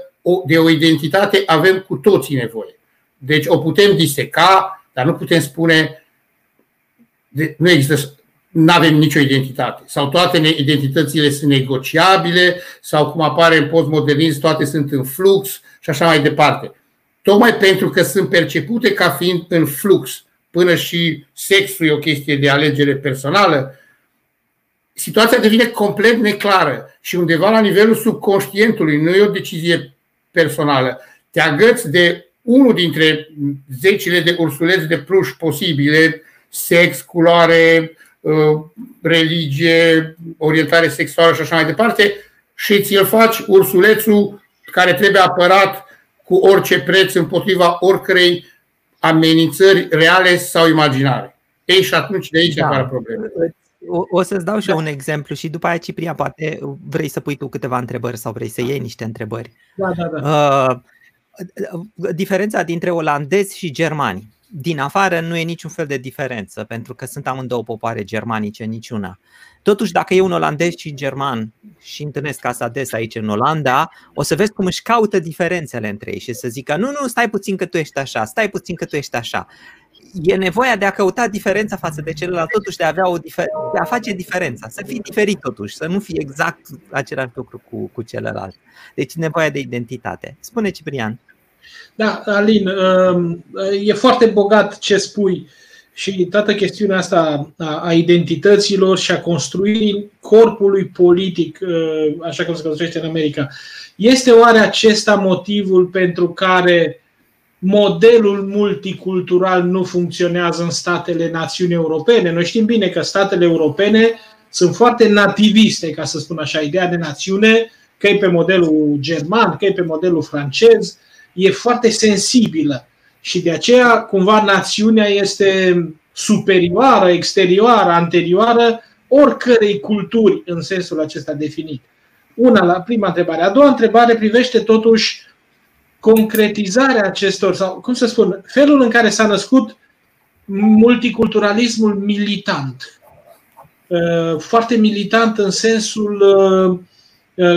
de o identitate avem cu toții nevoie. Deci o putem diseca, dar nu putem spune nu există nu avem nicio identitate. Sau toate identitățile sunt negociabile, sau cum apare în postmodernism, toate sunt în flux și așa mai departe. Tocmai pentru că sunt percepute ca fiind în flux, până și sexul e o chestie de alegere personală, situația devine complet neclară și undeva la nivelul subconștientului, nu e o decizie personală. Te agăți de unul dintre zecile de ursuleți de pluș posibile, sex, culoare, Uh, religie, orientare sexuală și așa mai departe, și ți-l faci ursulețul care trebuie apărat cu orice preț împotriva oricărei amenințări reale sau imaginare. Ei, și atunci de aici da. apare probleme. O, o să-ți dau și da. un exemplu și după aia, Cipria, poate vrei să pui tu câteva întrebări sau vrei să iei niște întrebări. Da, da, da. Uh, diferența dintre olandezi și germani din afară nu e niciun fel de diferență, pentru că sunt amândouă popoare germanice, niciuna. Totuși, dacă e un olandez și german și întâlnesc asta des aici în Olanda, o să vezi cum își caută diferențele între ei și să zică nu, nu, stai puțin că tu ești așa, stai puțin că tu ești așa. E nevoia de a căuta diferența față de celălalt, totuși de a, avea o difer- de a face diferența, să fii diferit totuși, să nu fii exact același lucru cu, cu celălalt. Deci nevoia de identitate. Spune Ciprian. Da, Alin, um, e foarte bogat ce spui și toată chestiunea asta a identităților și a construirii corpului politic, uh, așa cum se construiește în America. Este oare acesta motivul pentru care modelul multicultural nu funcționează în statele națiunii europene? Noi știm bine că statele europene sunt foarte nativiste, ca să spun așa, ideea de națiune, că e pe modelul german, că e pe modelul francez, e foarte sensibilă și de aceea cumva națiunea este superioară, exterioară, anterioară oricărei culturi în sensul acesta definit. Una la prima întrebare. A doua întrebare privește totuși concretizarea acestor, sau cum să spun, felul în care s-a născut multiculturalismul militant. Uh, foarte militant în sensul uh, Uh,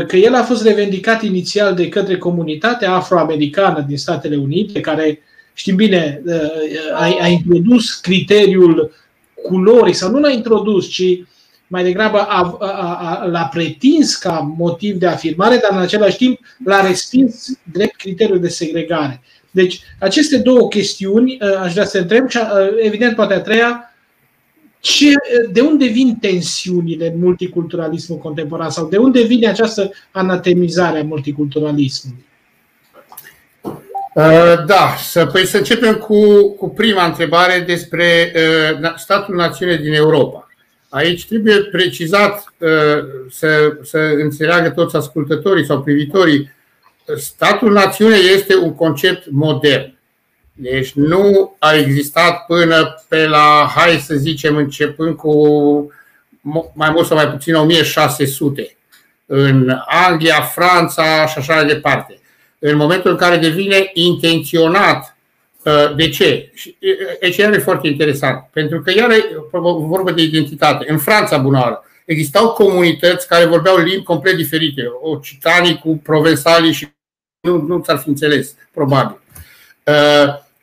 că el a fost revendicat inițial de către comunitatea afroamericană din Statele Unite, care, știm bine, uh, a, a introdus criteriul culorii, sau nu l-a introdus, ci mai degrabă a, a, a, l-a pretins ca motiv de afirmare, dar în același timp l-a respins drept criteriu de segregare. Deci, aceste două chestiuni, uh, aș vrea să întreb, și evident, poate a treia, ce, de unde vin tensiunile în multiculturalismul contemporan sau de unde vine această anatemizare a multiculturalismului? Uh, da, să, păi să începem cu, cu prima întrebare despre uh, statul națiune din Europa. Aici trebuie precizat uh, să, să înțeleagă toți ascultătorii sau privitorii, statul națiune este un concept modern. Deci nu a existat până pe la, hai să zicem, începând cu mai mult sau mai puțin 1600 în Anglia, Franța și așa mai departe. În momentul în care devine intenționat De ce? Aici e foarte interesant. Pentru că iar vorba de identitate. În Franța, bună existau comunități care vorbeau limbi complet diferite. Occitanii cu provensalii și nu, nu ți-ar fi înțeles, probabil.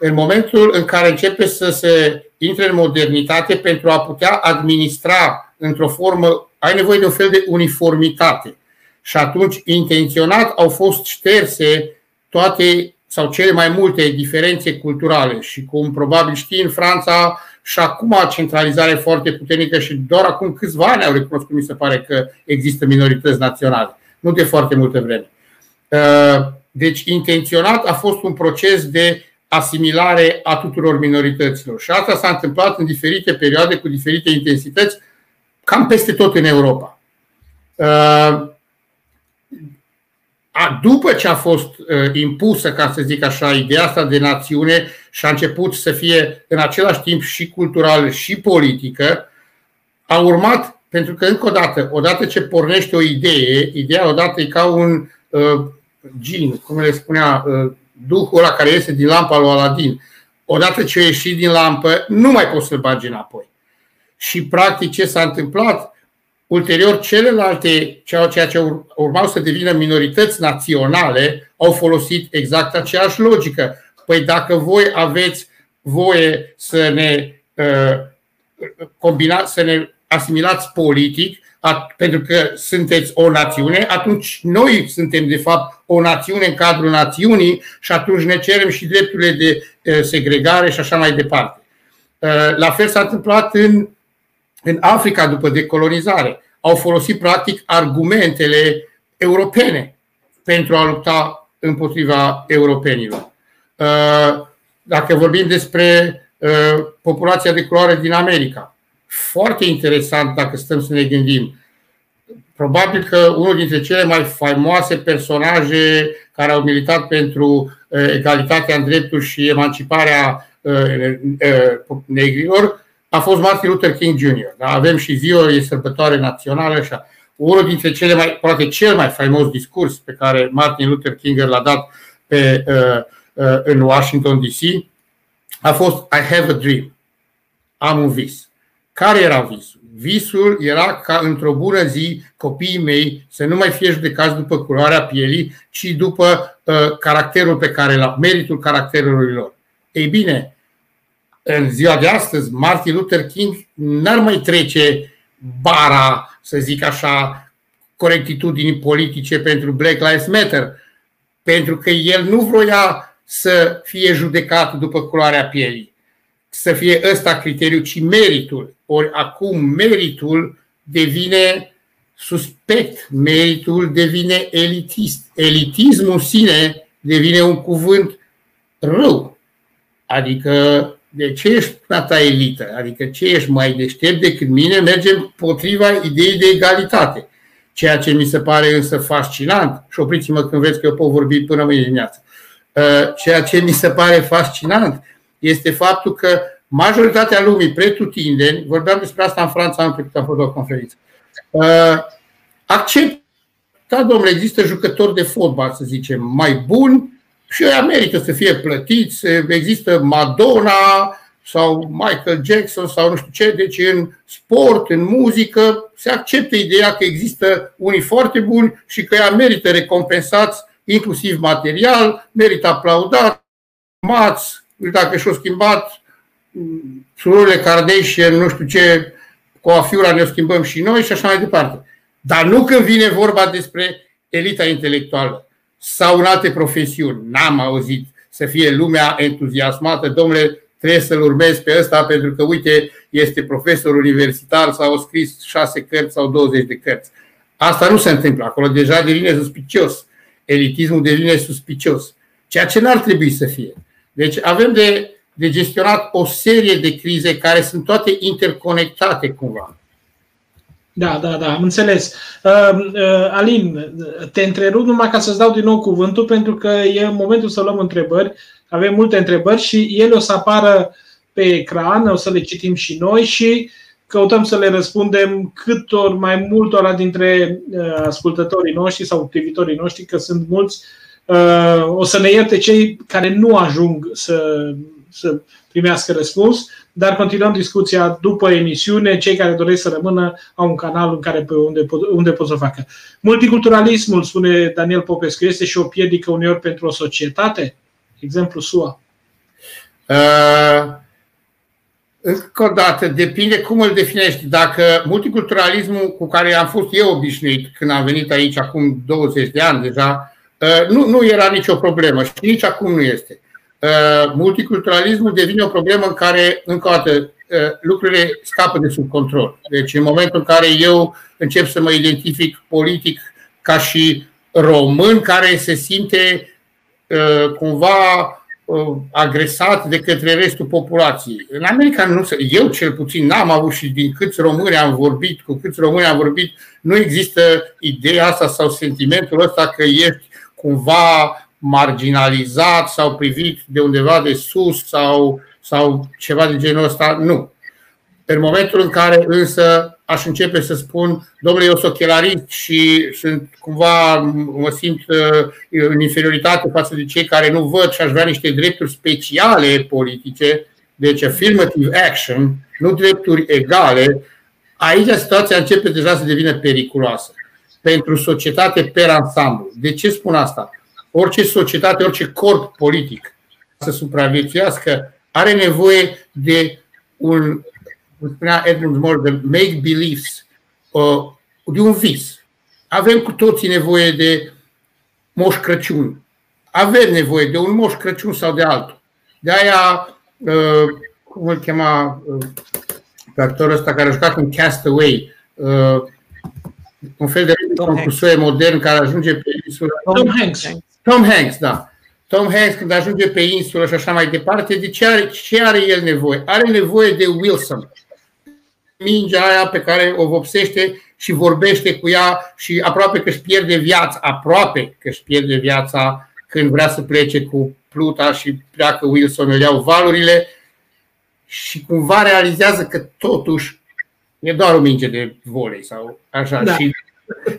În momentul în care începe să se intre în modernitate pentru a putea administra într-o formă, ai nevoie de un fel de uniformitate. Și atunci, intenționat, au fost șterse toate sau cele mai multe diferențe culturale. Și cum probabil știi, în Franța și acum centralizare foarte puternică și doar acum câțiva ani au recunoscut, mi se pare, că există minorități naționale. Nu de foarte multă vreme. Uh, deci, intenționat a fost un proces de asimilare a tuturor minorităților. Și asta s-a întâmplat în diferite perioade, cu diferite intensități, cam peste tot în Europa. Uh, după ce a fost uh, impusă, ca să zic așa, ideea asta de națiune și a început să fie în același timp și culturală și politică, a urmat, pentru că încă o dată, odată ce pornește o idee, ideea odată e ca un uh, gin, cum le spunea, uh, duhul ăla care iese din lampa lui Aladin. Odată ce a ieșit din lampă, nu mai poți să-l bagi înapoi. Și practic ce s-a întâmplat? Ulterior, celelalte, ceea ce urmau să devină minorități naționale, au folosit exact aceeași logică. Păi dacă voi aveți voie să ne uh, combina, să ne asimilați politic, pentru că sunteți o națiune, atunci noi suntem de fapt o națiune în cadrul națiunii și atunci ne cerem și drepturile de segregare și așa mai departe. La fel s-a întâmplat în, în Africa după decolonizare. Au folosit practic argumentele europene pentru a lupta împotriva europenilor. Dacă vorbim despre populația de culoare din America, foarte interesant dacă stăm să ne gândim. Probabil că unul dintre cele mai faimoase personaje care au militat pentru uh, egalitatea în drepturi și emanciparea uh, uh, negrilor a fost Martin Luther King Jr. Da? Avem și ziua, e sărbătoare națională. Așa. Unul dintre cele mai, poate cel mai faimos discurs pe care Martin Luther King l-a dat pe, în Washington DC a fost I have a dream. Am un vis. Care era visul? Visul era ca într-o bună zi copiii mei să nu mai fie judecați după culoarea pielii, ci după uh, caracterul pe care l-au, meritul caracterului lor. Ei bine, în ziua de astăzi, Martin Luther King n-ar mai trece bara, să zic așa, corectitudinii politice pentru Black Lives Matter, pentru că el nu vroia să fie judecat după culoarea pielii să fie ăsta criteriu, ci meritul. Ori acum meritul devine suspect, meritul devine elitist. Elitismul în sine devine un cuvânt rău. Adică, de ce ești ta elită? Adică ce ești mai deștept decât mine? Mergem potriva ideii de egalitate. Ceea ce mi se pare însă fascinant, și opriți-mă când veți că eu pot vorbi până mâine dimineață, uh, ceea ce mi se pare fascinant este faptul că majoritatea lumii, pretutindeni, vorbeam despre asta în Franța am trecut, am fost o conferință, uh, accept, da, domnule, există jucători de fotbal, să zicem, mai buni și ei merită să fie plătiți, există Madonna sau Michael Jackson sau nu știu ce, deci în sport, în muzică, se acceptă ideea că există unii foarte buni și că ea merită recompensați inclusiv material, merită aplaudat, mați, dacă și-au schimbat surorile Kardashian, nu știu ce, cu afiura ne schimbăm și noi și așa mai departe. Dar nu când vine vorba despre elita intelectuală sau în alte profesiuni. N-am auzit să fie lumea entuziasmată, domnule, trebuie să-l urmezi pe ăsta pentru că, uite, este profesor universitar sau a scris șase cărți sau 20 de cărți. Asta nu se întâmplă. Acolo deja devine suspicios. Elitismul devine suspicios. Ceea ce n-ar trebui să fie. Deci avem de, de gestionat o serie de crize care sunt toate interconectate cumva. Da, da, da, am înțeles. Uh, uh, Alin, te întrerup numai ca să-ți dau din nou cuvântul, pentru că e momentul să luăm întrebări. Avem multe întrebări și ele o să apară pe ecran, o să le citim și noi și căutăm să le răspundem cât ori mai multora dintre uh, ascultătorii noștri sau privitorii noștri, că sunt mulți O să ne ierte cei care nu ajung să, să primească răspuns, dar continuăm discuția după emisiune. Cei care doresc să rămână au un canal în care, unde, pot, unde pot să facă. Multiculturalismul, spune Daniel Popescu, este și o piedică uneori pentru o societate? Exemplu SUA. Uh, încă o dată, depinde cum îl definești. Dacă multiculturalismul cu care am fost eu obișnuit când am venit aici acum 20 de ani deja, uh, nu, nu era nicio problemă și nici acum nu este. Uh, multiculturalismul devine o problemă în care, încă o dată, uh, lucrurile scapă de sub control. Deci, în momentul în care eu încep să mă identific politic ca și român care se simte cumva agresat de către restul populației. În America nu se, eu cel puțin n-am avut și din câți români am vorbit, cu câți români am vorbit, nu există ideea asta sau sentimentul ăsta că ești cumva marginalizat sau privit de undeva de sus sau, sau ceva de genul ăsta. Nu. În momentul în care însă aș începe să spun, domnule, eu sunt ochelarist și sunt cumva, mă simt uh, în inferioritate față de cei care nu văd și aș vrea niște drepturi speciale politice, deci affirmative action, nu drepturi egale, aici situația începe deja să devină periculoasă pentru societate per ansamblu. De ce spun asta? orice societate, orice corp politic să supraviețuiască are nevoie de un, cum spunea Edmund Moore, de make beliefs, uh, de un vis. Avem cu toții nevoie de Moș Crăciun. Avem nevoie de un Moș Crăciun sau de altul. De aia, uh, cum îl chema uh, pe actorul ăsta care a jucat în Castaway, un fel de Tom modern care ajunge pe insula. Tom Hanks. Tom Hanks, da. Tom Hanks când ajunge pe insulă și așa mai departe, de ce are, ce are el nevoie? Are nevoie de Wilson. Mingea aia pe care o vopsește și vorbește cu ea și aproape că își pierde viața, aproape că își pierde viața când vrea să plece cu pluta și pleacă Wilson, îl iau valurile și cumva realizează că totuși e doar o minge de volei sau așa. Da. Și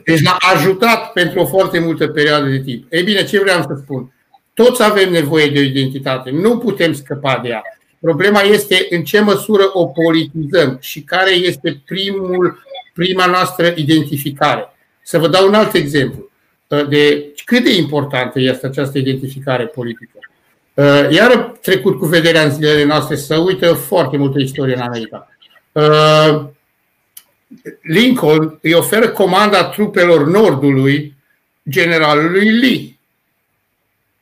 deci l-a ajutat pentru o foarte multă perioadă de timp. Ei bine, ce vreau să spun? Toți avem nevoie de o identitate. Nu putem scăpa de ea. Problema este în ce măsură o politizăm și care este primul, prima noastră identificare. Să vă dau un alt exemplu de cât de importantă este această identificare politică. Iar trecut cu vederea în zilele noastre să uită foarte multă istorie în America. Lincoln îi oferă comanda trupelor Nordului generalului Lee.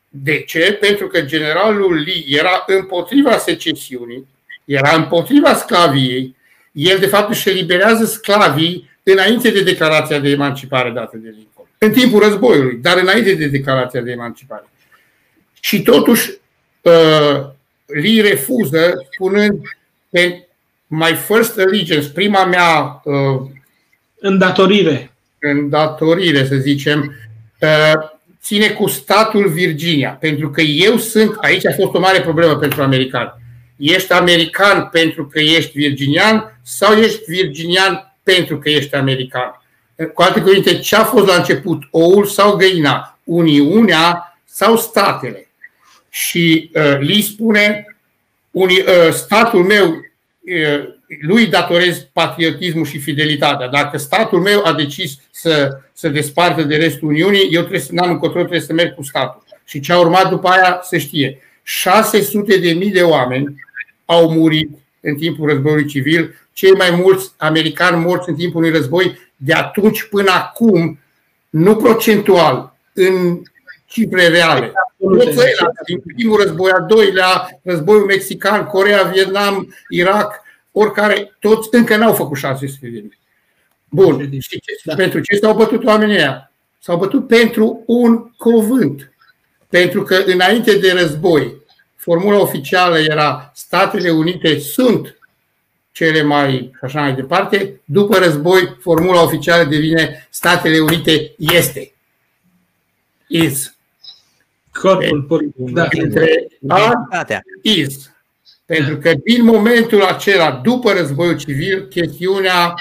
De ce? Pentru că generalul Lee era împotriva secesiunii, era împotriva sclaviei. El, de fapt, își eliberează sclavii înainte de declarația de emancipare dată de Lincoln. În timpul războiului, dar înainte de declarația de emancipare. Și totuși, uh, Lee refuză, spunând că my first allegiance, prima mea uh, îndatorire. Îndatorire, să zicem, uh, ține cu statul Virginia, pentru că eu sunt, aici a fost o mare problemă pentru americani. Ești american pentru că ești virginian sau ești virginian pentru că ești american? Cu alte cuvinte, ce a fost la început, oul sau găina, Uniunea sau statele? Și uh, Lee spune, uni, uh, statul meu lui datorez patriotismul și fidelitatea. Dacă statul meu a decis să se despartă de restul Uniunii, eu trebuie să n-am încotro, trebuie să merg cu statul. Și ce a urmat după aia se știe. 600 de mii de oameni au murit în timpul războiului civil, cei mai mulți americani morți în timpul unui război de atunci până acum, nu procentual, în cifre reale. din primul război, al doilea, războiul mexican, Corea, Vietnam, Irak, oricare, toți încă n-au făcut 600 de mii. Bun. Și ce, da. pentru ce s-au bătut oamenii ăia? S-au bătut pentru un cuvânt. Pentru că înainte de război, formula oficială era Statele Unite sunt cele mai așa mai departe. După război, formula oficială devine Statele Unite este. Is. Corpul politic. Da. Între a, is. Pentru că din momentul acela, după războiul civil, chestiunea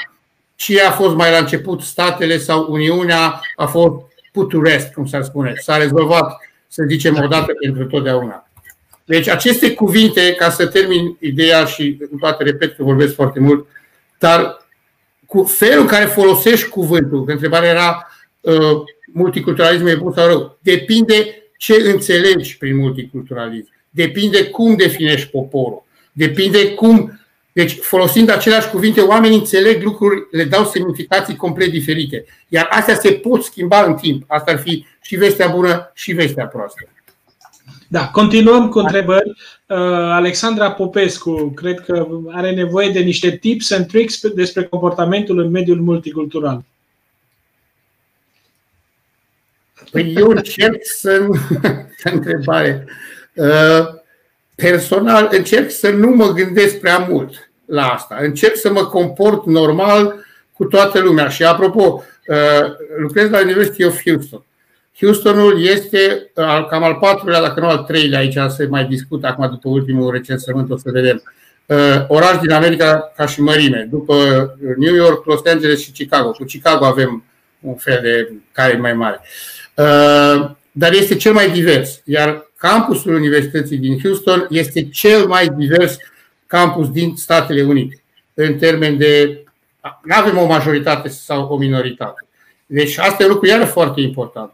ce a fost mai la început statele sau Uniunea a fost put to rest, cum s-ar spune. S-a rezolvat să zicem odată pentru totdeauna. Deci aceste cuvinte, ca să termin ideea și toate repet că vorbesc foarte mult, dar cu felul în care folosești cuvântul, că întrebarea era uh, multiculturalism e bun sau rău, depinde ce înțelegi prin multiculturalism, depinde cum definești poporul, depinde cum deci, folosind aceleași cuvinte, oamenii înțeleg lucruri, le dau semnificații complet diferite. Iar astea se pot schimba în timp. Asta ar fi și vestea bună și vestea proastă. Da, continuăm cu întrebări. Uh, Alexandra Popescu, cred că are nevoie de niște tips and tricks despre comportamentul în mediul multicultural. Păi eu încerc să întrebare. Uh, personal încerc să nu mă gândesc prea mult la asta. Încerc să mă comport normal cu toată lumea. Și apropo, uh, lucrez la University of Houston. Houstonul este uh, cam al patrulea, dacă nu al treilea, aici se mai discută acum după ultimul recensământ, o să vedem. Uh, oraș din America ca și mărime, după New York, Los Angeles și Chicago. Cu Chicago avem un fel de care mai mare. Dar este cel mai divers, iar campusul Universității din Houston este cel mai divers campus din Statele Unite, în termen de. Nu avem o majoritate sau o minoritate. Deci asta e un lucru iară foarte important.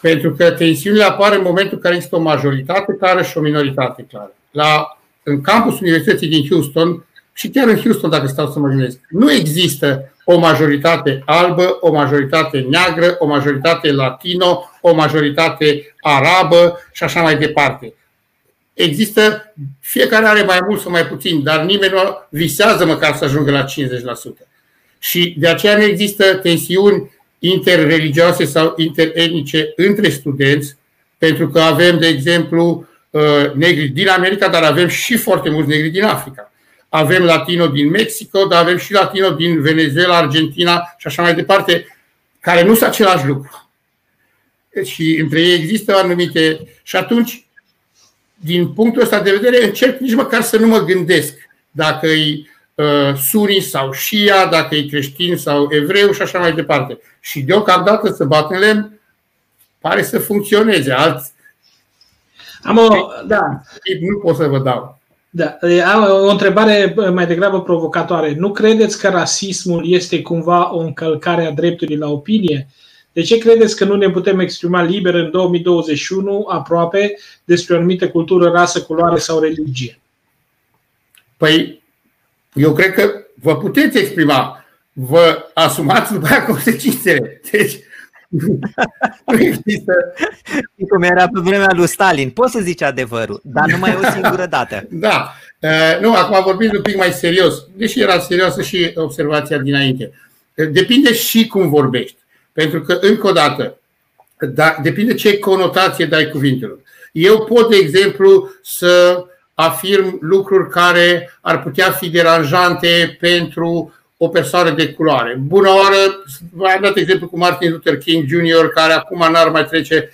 Pentru că tensiunile apar în momentul în care există o majoritate clară și o minoritate clară. La, în campus Universității din Houston, și chiar în Houston, dacă stau să mă gândesc, nu există o majoritate albă, o majoritate neagră, o majoritate latino, o majoritate arabă și așa mai departe. Există, fiecare are mai mult sau mai puțin, dar nimeni nu visează măcar să ajungă la 50%. Și de aceea nu există tensiuni interreligioase sau interetnice între studenți, pentru că avem, de exemplu, uh, negri din America, dar avem și foarte mulți negri din Africa avem latino din Mexico, dar avem și latino din Venezuela, Argentina și așa mai departe, care nu sunt același lucru. Și între ei există anumite. Și atunci, din punctul ăsta de vedere, încerc nici măcar să nu mă gândesc dacă e uh, suni sau șia, dacă e creștin sau evreu și așa mai departe. Și deocamdată să bat în lemn, pare să funcționeze. Alți... Am o, da. Nu pot să vă dau. Da, am o întrebare mai degrabă provocatoare. Nu credeți că rasismul este cumva o încălcare a dreptului la opinie? De ce credeți că nu ne putem exprima liber în 2021 aproape despre o anumită cultură, rasă, culoare sau religie? Păi, eu cred că vă puteți exprima. Vă asumați după aia consecințele. Deci, nu există. Cum era pe vremea lui Stalin. Poți să zici adevărul, dar numai o singură dată. Da. Uh, nu, acum vorbim un pic mai serios, deși era serioasă și observația dinainte. Depinde și cum vorbești. Pentru că, încă o dată, da, depinde ce conotație dai cuvintelor. Eu pot, de exemplu, să afirm lucruri care ar putea fi deranjante pentru o persoană de culoare. Bună oară, v-am dat exemplu cu Martin Luther King Jr., care acum n-ar mai trece.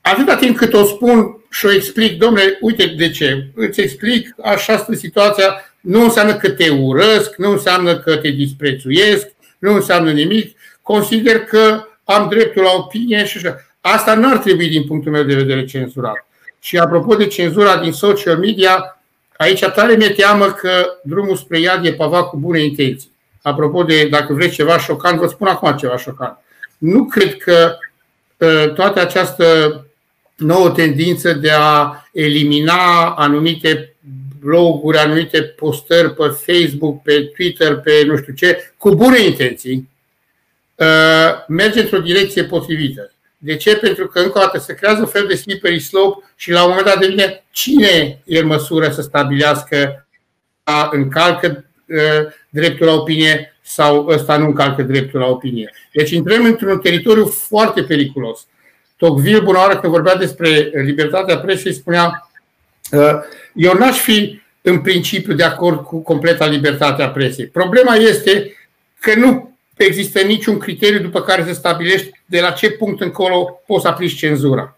Atâta timp cât o spun și o explic, domnule, uite de ce, îți explic, așa este situația, nu înseamnă că te urăsc, nu înseamnă că te disprețuiesc, nu înseamnă nimic, consider că am dreptul la opinie și așa. Asta nu ar trebui, din punctul meu de vedere, cenzurat. Și apropo de cenzura din social media, Aici tare mi-e teamă că drumul spre iad e pavat cu bune intenții. Apropo de dacă vreți ceva șocant, vă spun acum ceva șocant. Nu cred că ă, toată această nouă tendință de a elimina anumite bloguri, anumite postări pe Facebook, pe Twitter, pe nu știu ce, cu bune intenții, ă, merge într-o direcție potrivită. De ce? Pentru că, încă o dată, se creează un fel de slippery slope și la un moment dat devine cine e în măsură să stabilească a încalcă uh, dreptul la opinie sau ăsta nu încalcă dreptul la opinie. Deci intrăm într-un teritoriu foarte periculos. Tocqueville, bună oară, când vorbea despre libertatea presei, spunea uh, eu n-aș fi în principiu de acord cu completa libertatea presei. Problema este că nu există niciun criteriu după care să stabilești de la ce punct încolo poți să aplici cenzura.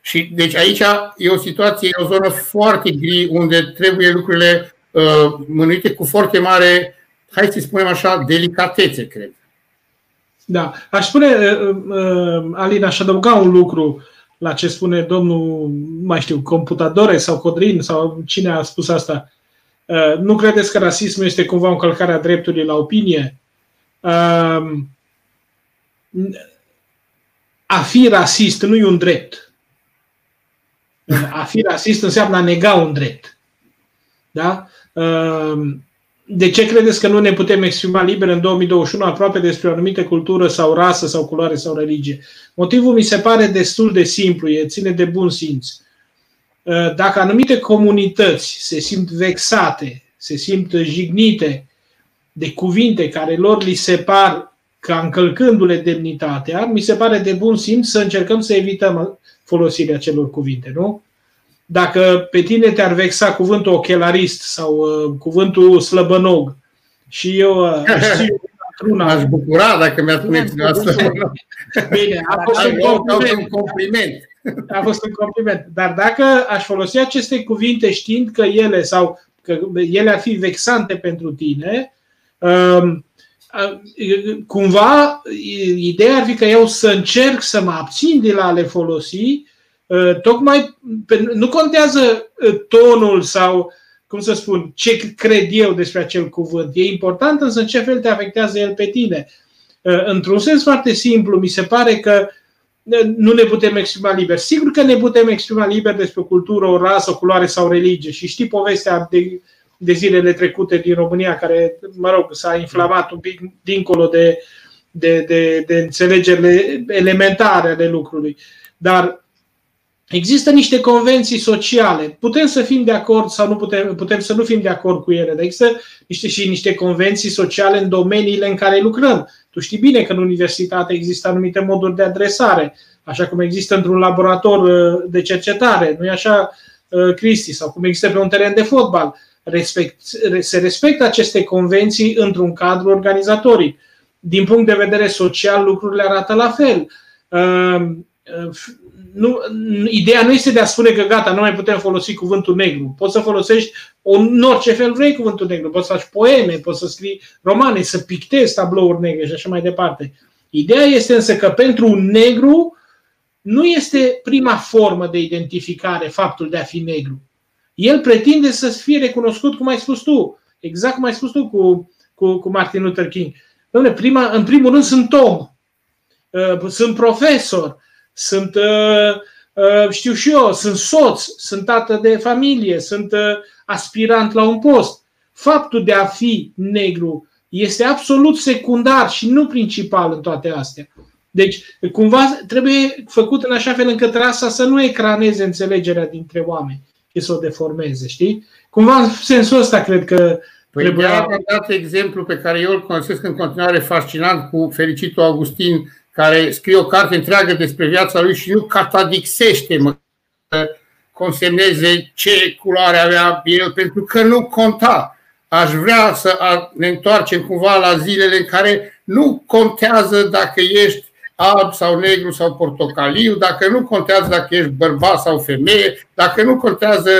Și deci aici e o situație, e o zonă foarte gri unde trebuie lucrurile uh, mânuite cu foarte mare, hai să spunem așa, delicatețe, cred. Da. Aș spune, uh, uh, Alina, aș adăuga un lucru. la ce spune domnul, mai știu, computadore sau Codrin sau cine a spus asta. Uh, nu credeți că rasismul este cumva o încălcare a dreptului la opinie? Uh, a fi rasist nu e un drept. A fi rasist înseamnă a nega un drept. Da? De ce credeți că nu ne putem exprima liber în 2021 aproape despre o anumită cultură sau rasă sau culoare sau religie? Motivul mi se pare destul de simplu, e ține de bun simț. Uh, dacă anumite comunități se simt vexate, se simt jignite de cuvinte care lor li se par ca încălcându-le demnitatea, mi se pare de bun simț să încercăm să evităm folosirea celor cuvinte, nu? dacă pe tine te-ar vexa cuvântul ochelarist sau uh, cuvântul slăbănog și eu uh, știu într-una... Aș bucura dacă mi-ar spune asta. Bine, a fost un compliment. un compliment. A fost un compliment. Dar dacă aș folosi aceste cuvinte știind că ele sau că ele ar fi vexante pentru tine, um, uh, cumva ideea ar fi că eu să încerc să mă abțin de la a le folosi Uh, tocmai nu contează uh, tonul sau, cum să spun, ce cred eu despre acel cuvânt. E important însă în ce fel te afectează el pe tine. Uh, într-un sens foarte simplu, mi se pare că nu ne putem exprima liber. Sigur că ne putem exprima liber despre o cultură, o rasă, o culoare sau religie. Și știi povestea de, de zilele trecute din România, care, mă rog, s-a inflamat un pic dincolo de, de, de, de înțelegerile elementare ale lucrului. Dar Există niște convenții sociale. Putem să fim de acord sau nu putem, putem să nu fim de acord cu ele, dar există niște, și niște convenții sociale în domeniile în care lucrăm. Tu știi bine că în universitate există anumite moduri de adresare, așa cum există într-un laborator uh, de cercetare, nu e așa, uh, Cristi, sau cum există pe un teren de fotbal. Respect, se respectă aceste convenții într-un cadru organizatoric. Din punct de vedere social, lucrurile arată la fel uh, nu, ideea nu este de a spune că gata, nu mai putem folosi cuvântul negru. Poți să folosești în orice fel vrei cuvântul negru. Poți să faci poeme, poți să scrii romane, să pictezi tablouri negre și așa mai departe. Ideea este însă că pentru un negru nu este prima formă de identificare faptul de a fi negru. El pretinde să fie recunoscut, cum ai spus tu, exact cum ai spus tu cu, cu, cu Martin Luther King. Dom'le, prima, în primul rând sunt om, uh, sunt profesor, sunt, uh, uh, știu și eu, sunt soț, sunt tată de familie, sunt uh, aspirant la un post. Faptul de a fi negru este absolut secundar și nu principal în toate astea. Deci, cumva trebuie făcut în așa fel încât rasa să nu ecraneze înțelegerea dintre oameni și să o deformeze, știi? Cumva în sensul ăsta cred că Păi trebuia... am dat exemplu pe care eu îl consider în continuare fascinant cu fericitul Augustin care scrie o carte întreagă despre viața lui și nu catadixește mă, consemneze ce culoare avea el, pentru că nu conta. Aș vrea să ne întoarcem cumva la zilele în care nu contează dacă ești alb sau negru sau portocaliu, dacă nu contează dacă ești bărbat sau femeie, dacă nu contează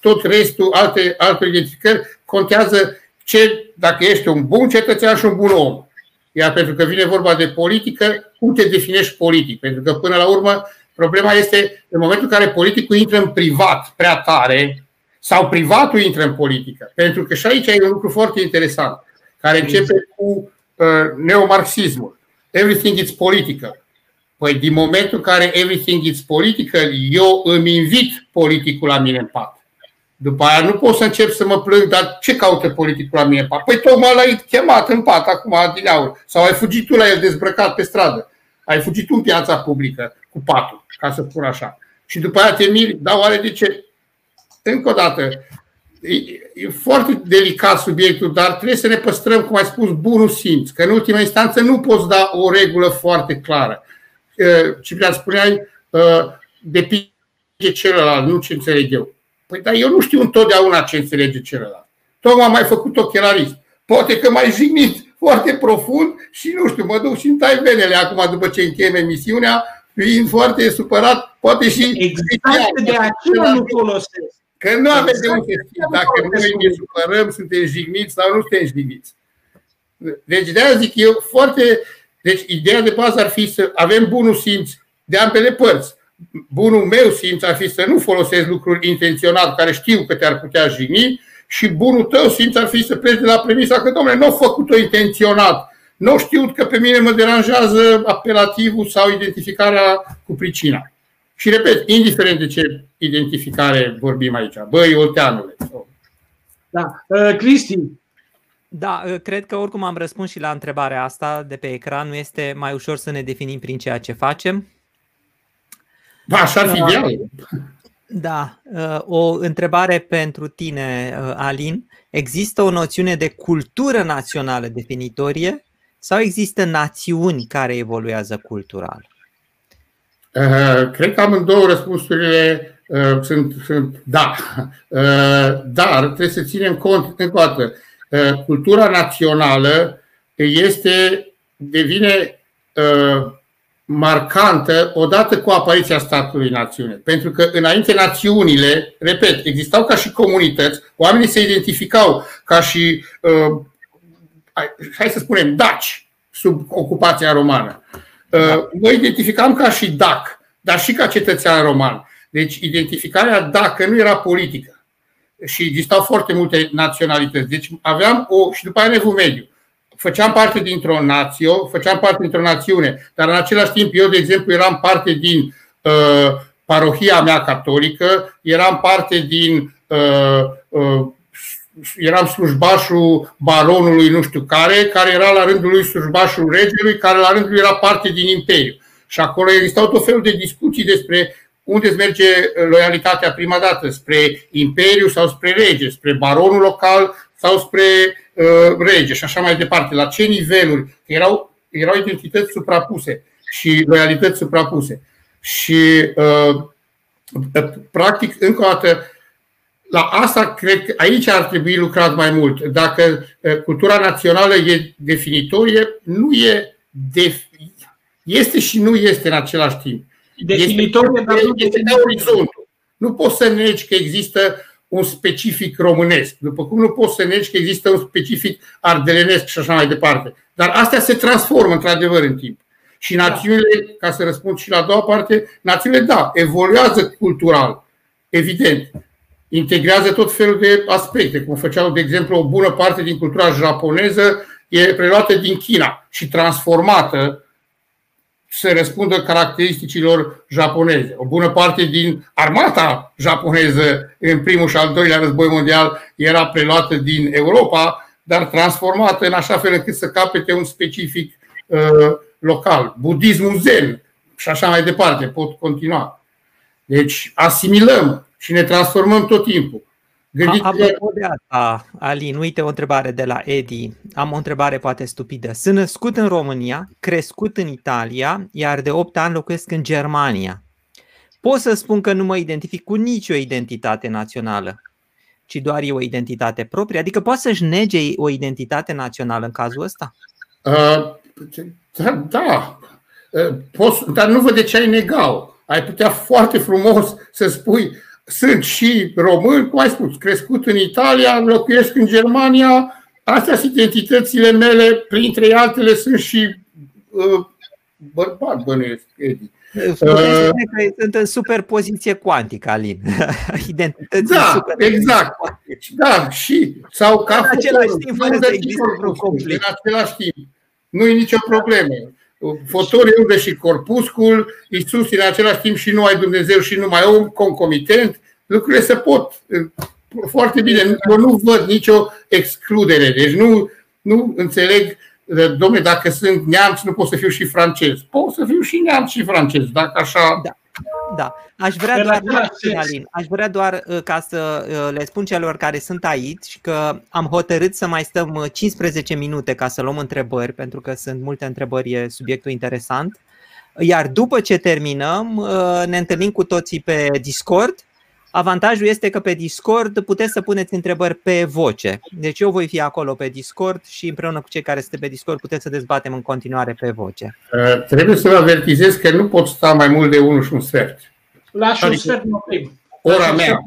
tot restul, alte, alte identificări, contează ce, dacă ești un bun cetățean și un bun om. Iar pentru că vine vorba de politică, cum te definești politic? Pentru că până la urmă problema este în momentul în care politicul intră în privat prea tare sau privatul intră în politică. Pentru că și aici e un lucru foarte interesant care începe cu uh, neomarxismul. Everything is political. Păi din momentul în care everything is political, eu îmi invit politicul la mine în pat. După aia nu pot să încep să mă plâng, dar ce caută politicul la mine în pat? Păi tocmai l-ai chemat în pat acum din aur. Sau ai fugit tu la el dezbrăcat pe stradă. Ai fugit tu în piața publică cu patul, ca să spun așa. Și după aia te miri, dar oare de ce? Încă o dată, e, e foarte delicat subiectul, dar trebuie să ne păstrăm, cum ai spus, bunul simț. Că în ultima instanță nu poți da o regulă foarte clară. Ciprian, spuneai, depinde celălalt, nu ce înțeleg eu. Păi dar eu nu știu întotdeauna ce înțelege celălalt. Tocmai am mai făcut ochelarist. Poate că mai jignit foarte profund și nu știu, mă duc și îmi tai venele acum după ce încheiem emisiunea, fiind foarte supărat, poate și... Exact de aceea nu folosesc. Că nu avem de unde ști dacă noi ne supărăm, suntem jigniți sau nu suntem jigniți. Deci de aia zic eu foarte... Deci ideea de bază ar fi să avem bunul simț de ambele părți. bunul meu simț ar fi să nu folosesc lucruri intenționat care știu că te-ar putea jigni și bunul tău simț ar fi să pleci de la premisa că, domnule, nu au făcut-o intenționat, nu știut că pe mine mă deranjează apelativul sau identificarea cu pricina. Și repet, indiferent de ce identificare vorbim aici, băi, Olteanule. Da. Uh, Cristi, da, ă, cred că oricum am răspuns și la întrebarea asta de pe ecran. Nu este mai ușor să ne definim prin ceea ce facem? Da, așa ar fi da. ideal. Da, ă, o întrebare pentru tine, ă, Alin. Există o noțiune de cultură națională definitorie sau există națiuni care evoluează cultural? Cred că amândouă răspunsurile sunt, sunt da. Dar trebuie să ținem cont, încă o dată, cultura națională este, devine marcantă odată cu apariția statului națiune. Pentru că înainte națiunile, repet, existau ca și comunități, oamenii se identificau ca și, hai să spunem, daci sub ocupația romană. Noi identificam ca și dac, dar și ca cetățean roman. Deci identificarea dacă nu era politică și existau foarte multe naționalități. Deci aveam o, și după aia Evul Mediu. Făceam parte dintr-o nație, făceam parte dintr-o națiune, dar în același timp eu, de exemplu, eram parte din uh, parohia mea catolică, eram parte din uh, uh, eram slujbașul baronului nu știu care, care era la rândul lui slujbașul regelui, care la rândul lui era parte din imperiu. Și acolo existau tot felul de discuții despre unde îți merge uh, loialitatea prima dată? Spre imperiu sau spre rege? Spre baronul local sau spre uh, rege? Și așa mai departe. La ce niveluri? Erau, erau identități suprapuse și loialități suprapuse. Și uh, practic, încă o dată, la asta cred că aici ar trebui lucrat mai mult. Dacă uh, cultura națională e definitorie, nu e def- este și nu este în același timp. Definitorie, dar nu este de orizontul. Nu poți să negi că există un specific românesc, după cum nu poți să negi că există un specific ardelenesc și așa mai departe. Dar astea se transformă într-adevăr în timp. Și națiunile, ca să răspund și la a doua parte, națiunile, da, evoluează cultural, evident. Integrează tot felul de aspecte, cum făceau, de exemplu, o bună parte din cultura japoneză e preluată din China și transformată să răspundă caracteristicilor japoneze. O bună parte din armata japoneză în primul și al doilea război mondial era preluată din Europa, dar transformată în așa fel încât să capete un specific uh, local. Budismul zen și așa mai departe, pot continua. Deci asimilăm și ne transformăm tot timpul. Gândiți Apropo de asta, Alin, uite o întrebare de la Edi. Am o întrebare poate stupidă. Sunt născut în România, crescut în Italia, iar de 8 ani locuiesc în Germania. Pot să spun că nu mă identific cu nicio identitate națională, ci doar e o identitate proprie? Adică poate să-și nege o identitate națională în cazul ăsta? Uh, da, da. Uh, poți, dar nu văd de ce ai negau. Ai putea foarte frumos să spui sunt și români, cum ai spus, crescut în Italia, locuiesc în Germania, astea sunt identitățile mele, printre altele sunt și uh, bărbat, bănuiesc, Edi. Uh, că sunt în superpoziție cuantică, Alin. Identități da, super exact. Da, și sau ca în același timp, fără să există vreun conflict. În același timp. Nu e nicio problemă. Fotorii unde și corpuscul, Iisus în același timp și nu ai Dumnezeu și numai om, concomitent, lucrurile se pot foarte bine. Eu nu văd nicio excludere. Deci nu, nu înțeleg, domne, dacă sunt neamț, nu pot să fiu și francez. Pot să fiu și neamț și francez, dacă așa. Da. Da, aș vrea doar, Alin, aș vrea doar uh, ca să uh, le spun celor care sunt aici că am hotărât să mai stăm 15 uh, minute ca să luăm întrebări, pentru că sunt multe întrebări, e subiectul interesant. Iar după ce terminăm, ne întâlnim cu toții pe Discord Avantajul este că pe Discord puteți să puneți întrebări pe voce. Deci eu voi fi acolo pe Discord și împreună cu cei care sunt pe Discord puteți să dezbatem în continuare pe voce. Uh, trebuie să vă avertizez că nu pot sta mai mult de unul și un sfert. La și un sfert nu oprim. Ora mea.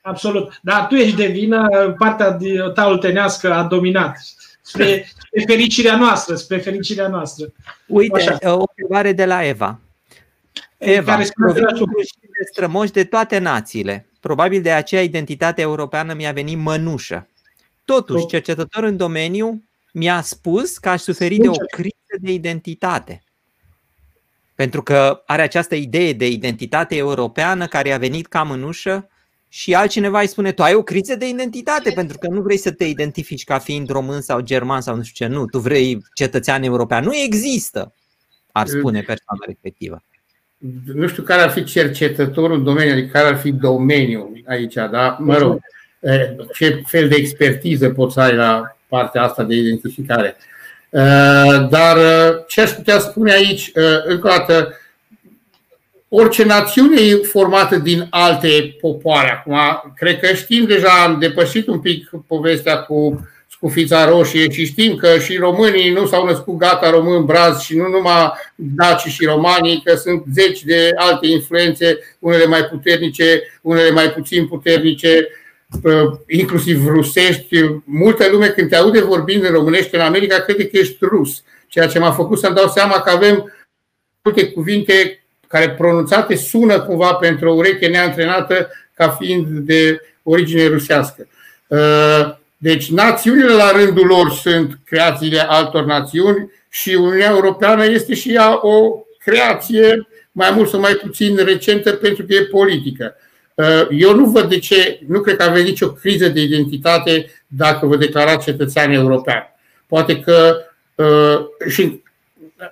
Absolut. Dar tu ești de vină, partea ta oltenească a dominat. Spre, spre fericirea noastră, spre fericirea noastră. Uite, Așa. o întrebare de la Eva. Eva, care de strămoși de toate națiile. Probabil de aceea identitatea europeană mi-a venit mănușă. Totuși, cercetător în domeniu mi-a spus că aș suferi de o criză de identitate. Pentru că are această idee de identitate europeană care a venit ca mânușă și altcineva îi spune, tu ai o criză de identitate pentru că nu vrei să te identifici ca fiind român sau german sau nu știu ce, nu, tu vrei cetățean european. Nu există, ar spune persoana respectivă. Nu știu care ar fi cercetătorul în domeniu, adică care ar fi domeniul aici, da? Mă rog, ce fel de expertiză poți să ai la partea asta de identificare. Dar ce aș putea spune aici, încă o dată, orice națiune e formată din alte popoare. Acum, cred că știm deja, am depășit un pic povestea cu scufița roșie și știm că și românii nu s-au născut gata român braz și nu numai daci și romanii, că sunt zeci de alte influențe, unele mai puternice, unele mai puțin puternice, inclusiv rusești. Multă lume când te aude vorbind în românește în America crede că ești rus, ceea ce m-a făcut să-mi dau seama că avem multe cuvinte care pronunțate sună cumva pentru o ureche neantrenată ca fiind de origine rusească. Uh, deci națiunile la rândul lor sunt creațiile altor națiuni și Uniunea Europeană este și ea o creație mai mult sau mai puțin recentă pentru că e politică. Uh, eu nu văd de ce, nu cred că aveți nicio criză de identitate dacă vă declarați cetățean european. Poate că uh, și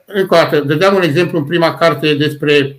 încă o dată, dădeam un exemplu în prima carte despre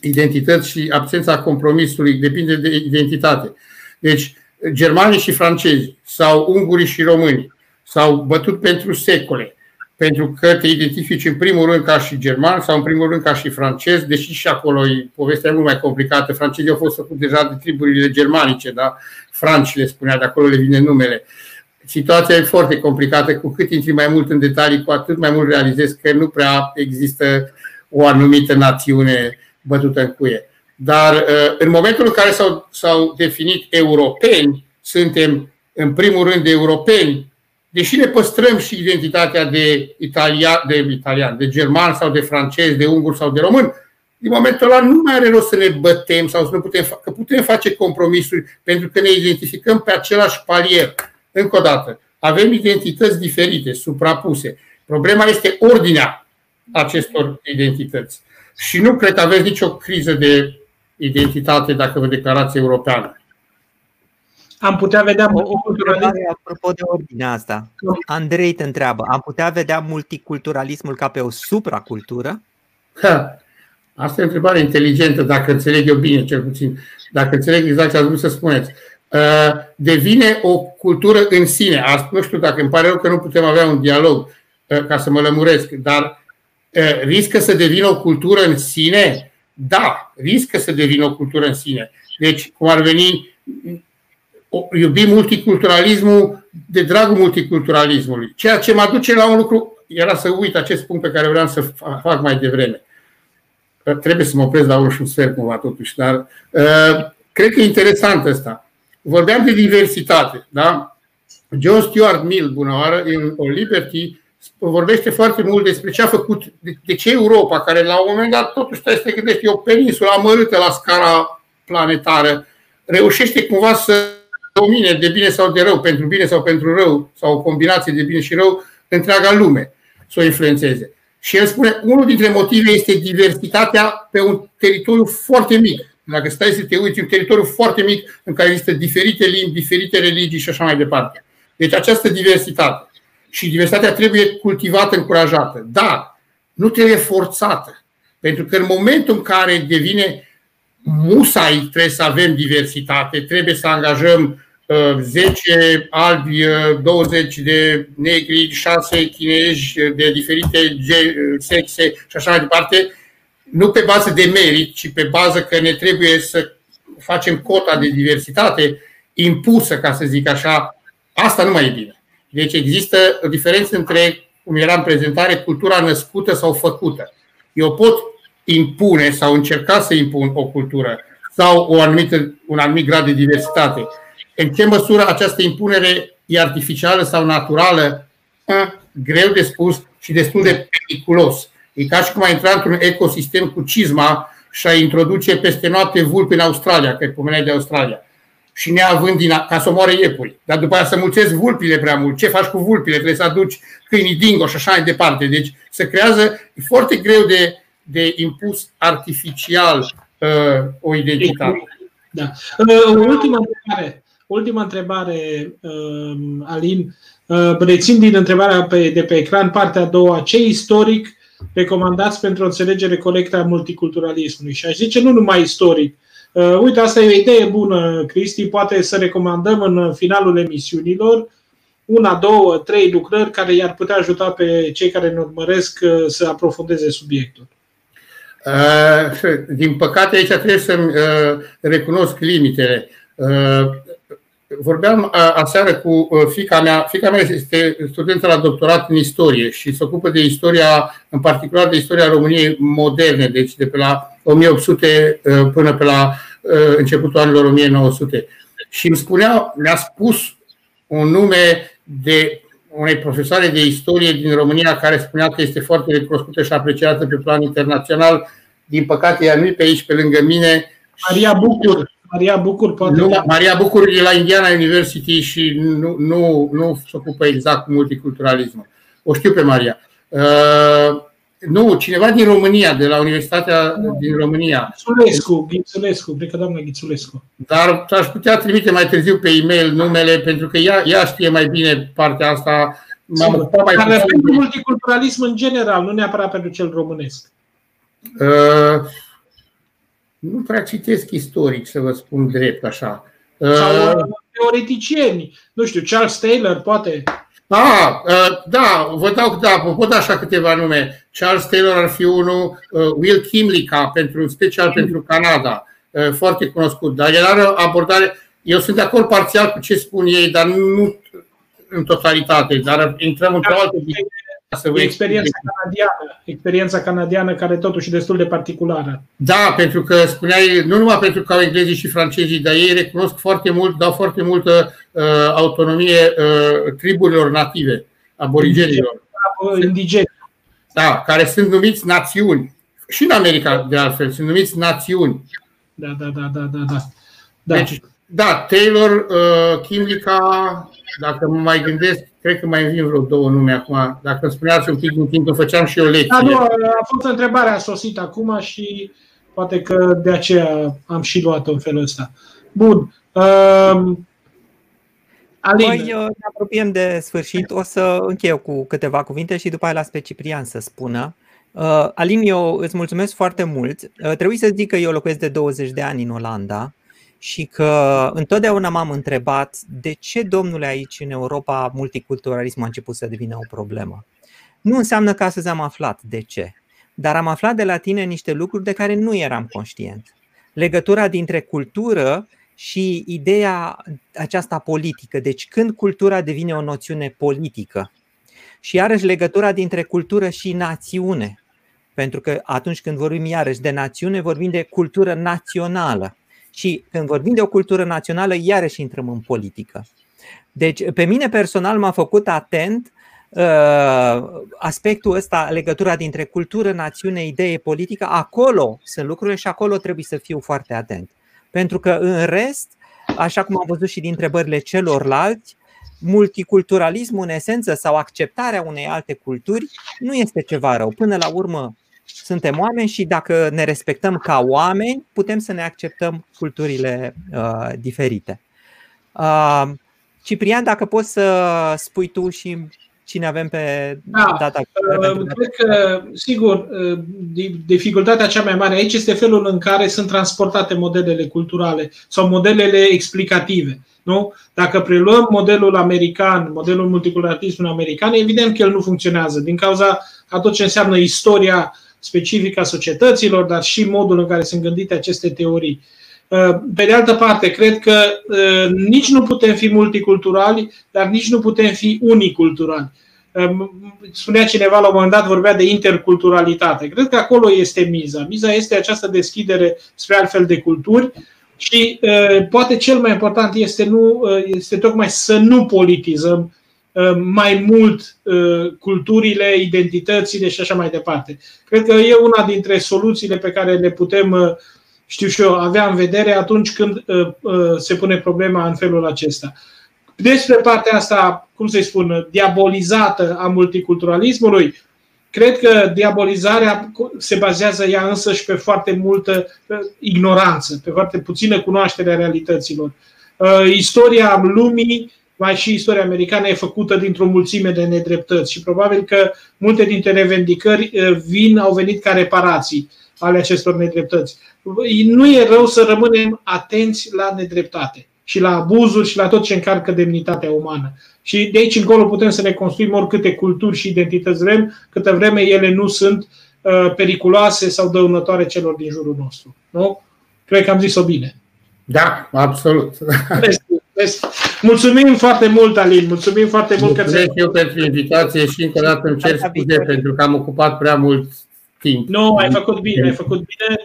identități și absența compromisului, depinde de identitate. Deci, germanii și francezi sau ungurii și români s-au bătut pentru secole, pentru că te identifici în primul rând ca și german sau în primul rând ca și francez, deși și acolo e povestea mult mai complicată. Francezii au fost făcuți deja de triburile germanice, da? Franci le spunea, de acolo le vine numele. Uh, situația e foarte complicată. Cu cât intri mai mult în detalii, cu atât mai mult realizezi că nu prea există o anumită națiune bătută în cuie. Dar uh, în momentul în care s-au, s-au definit europeni, suntem în primul rând europeni, deși ne păstrăm și identitatea de, italia, de italian, de german sau de francez, de ungur sau de român, din momentul ăla nu mai are rost să ne bătem sau să nu putem, că putem face compromisuri pentru că ne identificăm pe același palier. Încă o dată, avem identități diferite, suprapuse. Problema este ordinea acestor identități. Și nu cred că aveți nicio criză de identitate dacă vă declarați europeană. Am putea vedea o, o întrebare apropo de ordinea asta. Andrei te întreabă, am putea vedea multiculturalismul ca pe o supracultură? Ha, asta e o întrebare inteligentă, dacă înțeleg eu bine, cel puțin. Dacă înțeleg exact ce ați vrut să spuneți. Uh, devine o cultură în sine. Nu știu dacă îmi pare rău că nu putem avea un dialog uh, ca să mă lămuresc, dar uh, riscă să devină o cultură în sine? Da, riscă să devină o cultură în sine. Deci, cum ar veni, iubim multiculturalismul de dragul multiculturalismului. Ceea ce mă duce la un lucru, era să uit acest punct pe care vreau să fac mai devreme. Trebuie să mă opresc la un și un sfert cumva totuși, dar uh, cred că e interesant asta vorbeam de diversitate. Da? John Stuart Mill, bună oară, în O Liberty, vorbește foarte mult despre ce a făcut, de ce Europa, care la un moment dat totuși trebuie să te gândești, e o peninsulă amărâtă la scara planetară, reușește cumva să domine de bine sau de rău, pentru bine sau pentru rău, sau o combinație de bine și rău, întreaga lume, să o influențeze. Și el spune, unul dintre motive este diversitatea pe un teritoriu foarte mic. Dacă stai să te uiți, un teritoriu foarte mic în care există diferite limbi, diferite religii și așa mai departe. Deci această diversitate. Și diversitatea trebuie cultivată, încurajată. Dar nu trebuie forțată. Pentru că în momentul în care devine musai trebuie să avem diversitate, trebuie să angajăm 10 uh, albi, 20 uh, de negri, 6 chinezi de diferite sexe și așa mai departe, nu pe bază de merit, ci pe bază că ne trebuie să facem cota de diversitate impusă, ca să zic așa, asta nu mai e bine. Deci există o diferență între, cum era în prezentare, cultura născută sau făcută. Eu pot impune sau încerca să impun o cultură sau o anumită, un anumit grad de diversitate. În ce măsură această impunere e artificială sau naturală, greu de spus și destul de periculos. E ca și cum ai intra într-un ecosistem cu cizma și a introduce peste noapte vulpi în Australia, că pomeneai de Australia, și neavând din, ca să omoare iepuri. Dar după aceea să mulțesc vulpile prea mult. Ce faci cu vulpile? Trebuie să aduci câinii dingo și așa mai departe. Deci se creează, e foarte greu de, de impus artificial uh, o identitate. Da. Uh, ultima întrebare. Ultima întrebare, uh, Alin. Uh, rețin din întrebarea pe, de pe ecran partea a doua. Ce istoric recomandați pentru o înțelegere corectă a multiculturalismului? Și aș zice nu numai istoric. Uh, uite, asta e o idee bună, Cristi. Poate să recomandăm în finalul emisiunilor una, două, trei lucrări care i-ar putea ajuta pe cei care ne urmăresc uh, să aprofundeze subiectul. Din păcate, aici trebuie să recunosc limitele. Vorbeam aseară cu fica mea. Fica mea este studentă la doctorat în istorie și se ocupă de istoria, în particular de istoria României moderne, deci de pe la 1800 până pe la începutul anilor 1900. Și îmi spunea, mi-a spus un nume de unei profesoare de istorie din România care spunea că este foarte recunoscută și apreciată pe plan internațional. Din păcate, ea nu e pe aici, pe lângă mine. Maria Bucur. Maria Bucur poate. Nu, Maria Bucur e la Indiana University și nu, nu, nu se ocupă exact cu multiculturalismul. O știu pe Maria. Uh, nu, cineva din România, de la Universitatea din România. Ghițulescu, Ghițulescu, cred că doamna Ghițulescu. Dar aș putea trimite mai târziu pe e-mail numele, pentru că ea, ea știe mai bine partea asta. M-am ocupat mai Dar pentru multiculturalism în general, nu neapărat pentru cel românesc. Uh, nu prea citesc istoric, să vă spun drept așa. Sau uh, teoreticieni, nu știu, Charles Taylor, poate. Ah, uh, da, vă dau, da, vă pot da așa câteva nume. Charles Taylor ar fi unul, uh, Will Kimlicka, pentru, special pentru Canada, foarte cunoscut. Dar el are o abordare, eu sunt de acord parțial cu ce spun ei, dar nu în totalitate, dar intrăm într-o altă să vă experiența canadiană, experiența canadiană care totuși e destul de particulară. Da, pentru că spuneai, nu numai pentru că au englezii și francezii, dar ei recunosc foarte mult, dau foarte multă uh, autonomie uh, triburilor native, aborigenilor. Indigeni. Da, care sunt numiți națiuni. Și în America, de altfel, sunt numiți națiuni. Da, da, da, da, da. da. Deci, da, Taylor, uh, Kimlicka, dacă mă mai gândesc, cred că mai vin vreo două nume acum. Dacă îmi spuneați un pic din timp, făceam și o lecție. Da, nu, a fost întrebarea sosit acum și poate că de aceea am și luat-o în felul ăsta. Bun. Uh, Alin. Noi uh, ne apropiem de sfârșit. O să închei eu cu câteva cuvinte și după aia las pe Ciprian să spună. Uh, Alin, eu îți mulțumesc foarte mult. Uh, trebuie să zic că eu locuiesc de 20 de ani în Olanda și că întotdeauna m-am întrebat de ce, domnule, aici în Europa multiculturalismul a început să devină o problemă. Nu înseamnă că astăzi am aflat de ce, dar am aflat de la tine niște lucruri de care nu eram conștient. Legătura dintre cultură și ideea aceasta politică. Deci când cultura devine o noțiune politică. Și iarăși legătura dintre cultură și națiune. Pentru că atunci când vorbim iarăși de națiune, vorbim de cultură națională. Și când vorbim de o cultură națională, iarăși intrăm în politică. Deci, pe mine personal m-a făcut atent uh, aspectul ăsta, legătura dintre cultură, națiune, idee, politică. Acolo sunt lucrurile și acolo trebuie să fiu foarte atent. Pentru că, în rest, așa cum am văzut și din întrebările celorlalți, multiculturalismul, în esență, sau acceptarea unei alte culturi, nu este ceva rău. Până la urmă, suntem oameni și dacă ne respectăm ca oameni, putem să ne acceptăm culturile uh, diferite. Uh, Ciprian, dacă poți să spui tu și cine avem pe da, data. Uh, cred că, sigur, uh, dificultatea cea mai mare aici este felul în care sunt transportate modelele culturale sau modelele explicative. Nu? Dacă preluăm modelul american, modelul multiculturalismului american, evident că el nu funcționează din cauza a tot ce înseamnă istoria specifică a societăților, dar și modul în care sunt gândite aceste teorii. Uh, pe de altă parte, cred că uh, nici nu putem fi multiculturali, dar nici nu putem fi uniculturali. Uh, spunea cineva la un moment dat, vorbea de interculturalitate. Cred că acolo este miza. Miza este această deschidere spre altfel de culturi și poate cel mai important este, nu, este tocmai să nu politizăm mai mult culturile, identitățile și așa mai departe. Cred că e una dintre soluțiile pe care le putem, știu și eu, avea în vedere atunci când se pune problema în felul acesta. Despre partea asta, cum să-i spun, diabolizată a multiculturalismului, Cred că diabolizarea se bazează ea însă și pe foarte multă ignoranță, pe foarte puțină cunoaștere a realităților. Uh, istoria lumii, mai și istoria americană, e făcută dintr-o mulțime de nedreptăți și probabil că multe dintre revendicări uh, vin, au venit ca reparații ale acestor nedreptăți. Nu e rău să rămânem atenți la nedreptate și la abuzuri și la tot ce încarcă demnitatea umană. Și de aici încolo putem să ne construim oricâte culturi și identități vrem, câtă vreme ele nu sunt uh, periculoase sau dăunătoare celor din jurul nostru. Nu? Cred că am zis-o bine. Da, absolut. Mulțumim foarte mult, Alin. Mulțumim foarte mult Mulțumesc că eu pentru invitație și încă o dată îmi cer scuze pentru că am ocupat prea mult timp. Nu, ai făcut bine, ai făcut bine.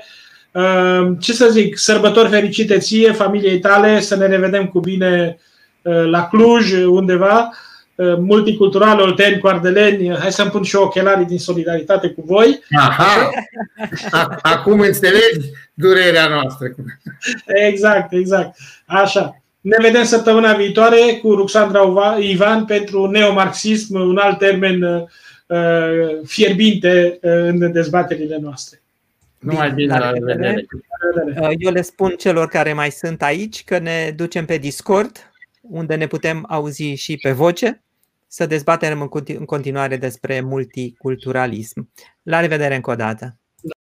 Uh, ce să zic, sărbători fericite ție, familiei tale, să ne revedem cu bine uh, la Cluj, undeva, uh, multicultural, Olteni, Coardeleni. Hai să-mi pun și ochelarii din solidaritate cu voi. Aha! Acum înțelegi durerea noastră. Exact, exact. Așa. Ne vedem săptămâna viitoare cu Ruxandra Ivan pentru neomarxism, un alt termen fierbinte în dezbaterile noastre. Numai bine, la revedere. Uh, eu le spun celor care mai sunt aici că ne ducem pe Discord, unde ne putem auzi și pe voce, să dezbatem în continuare despre multiculturalism. La revedere încă o dată!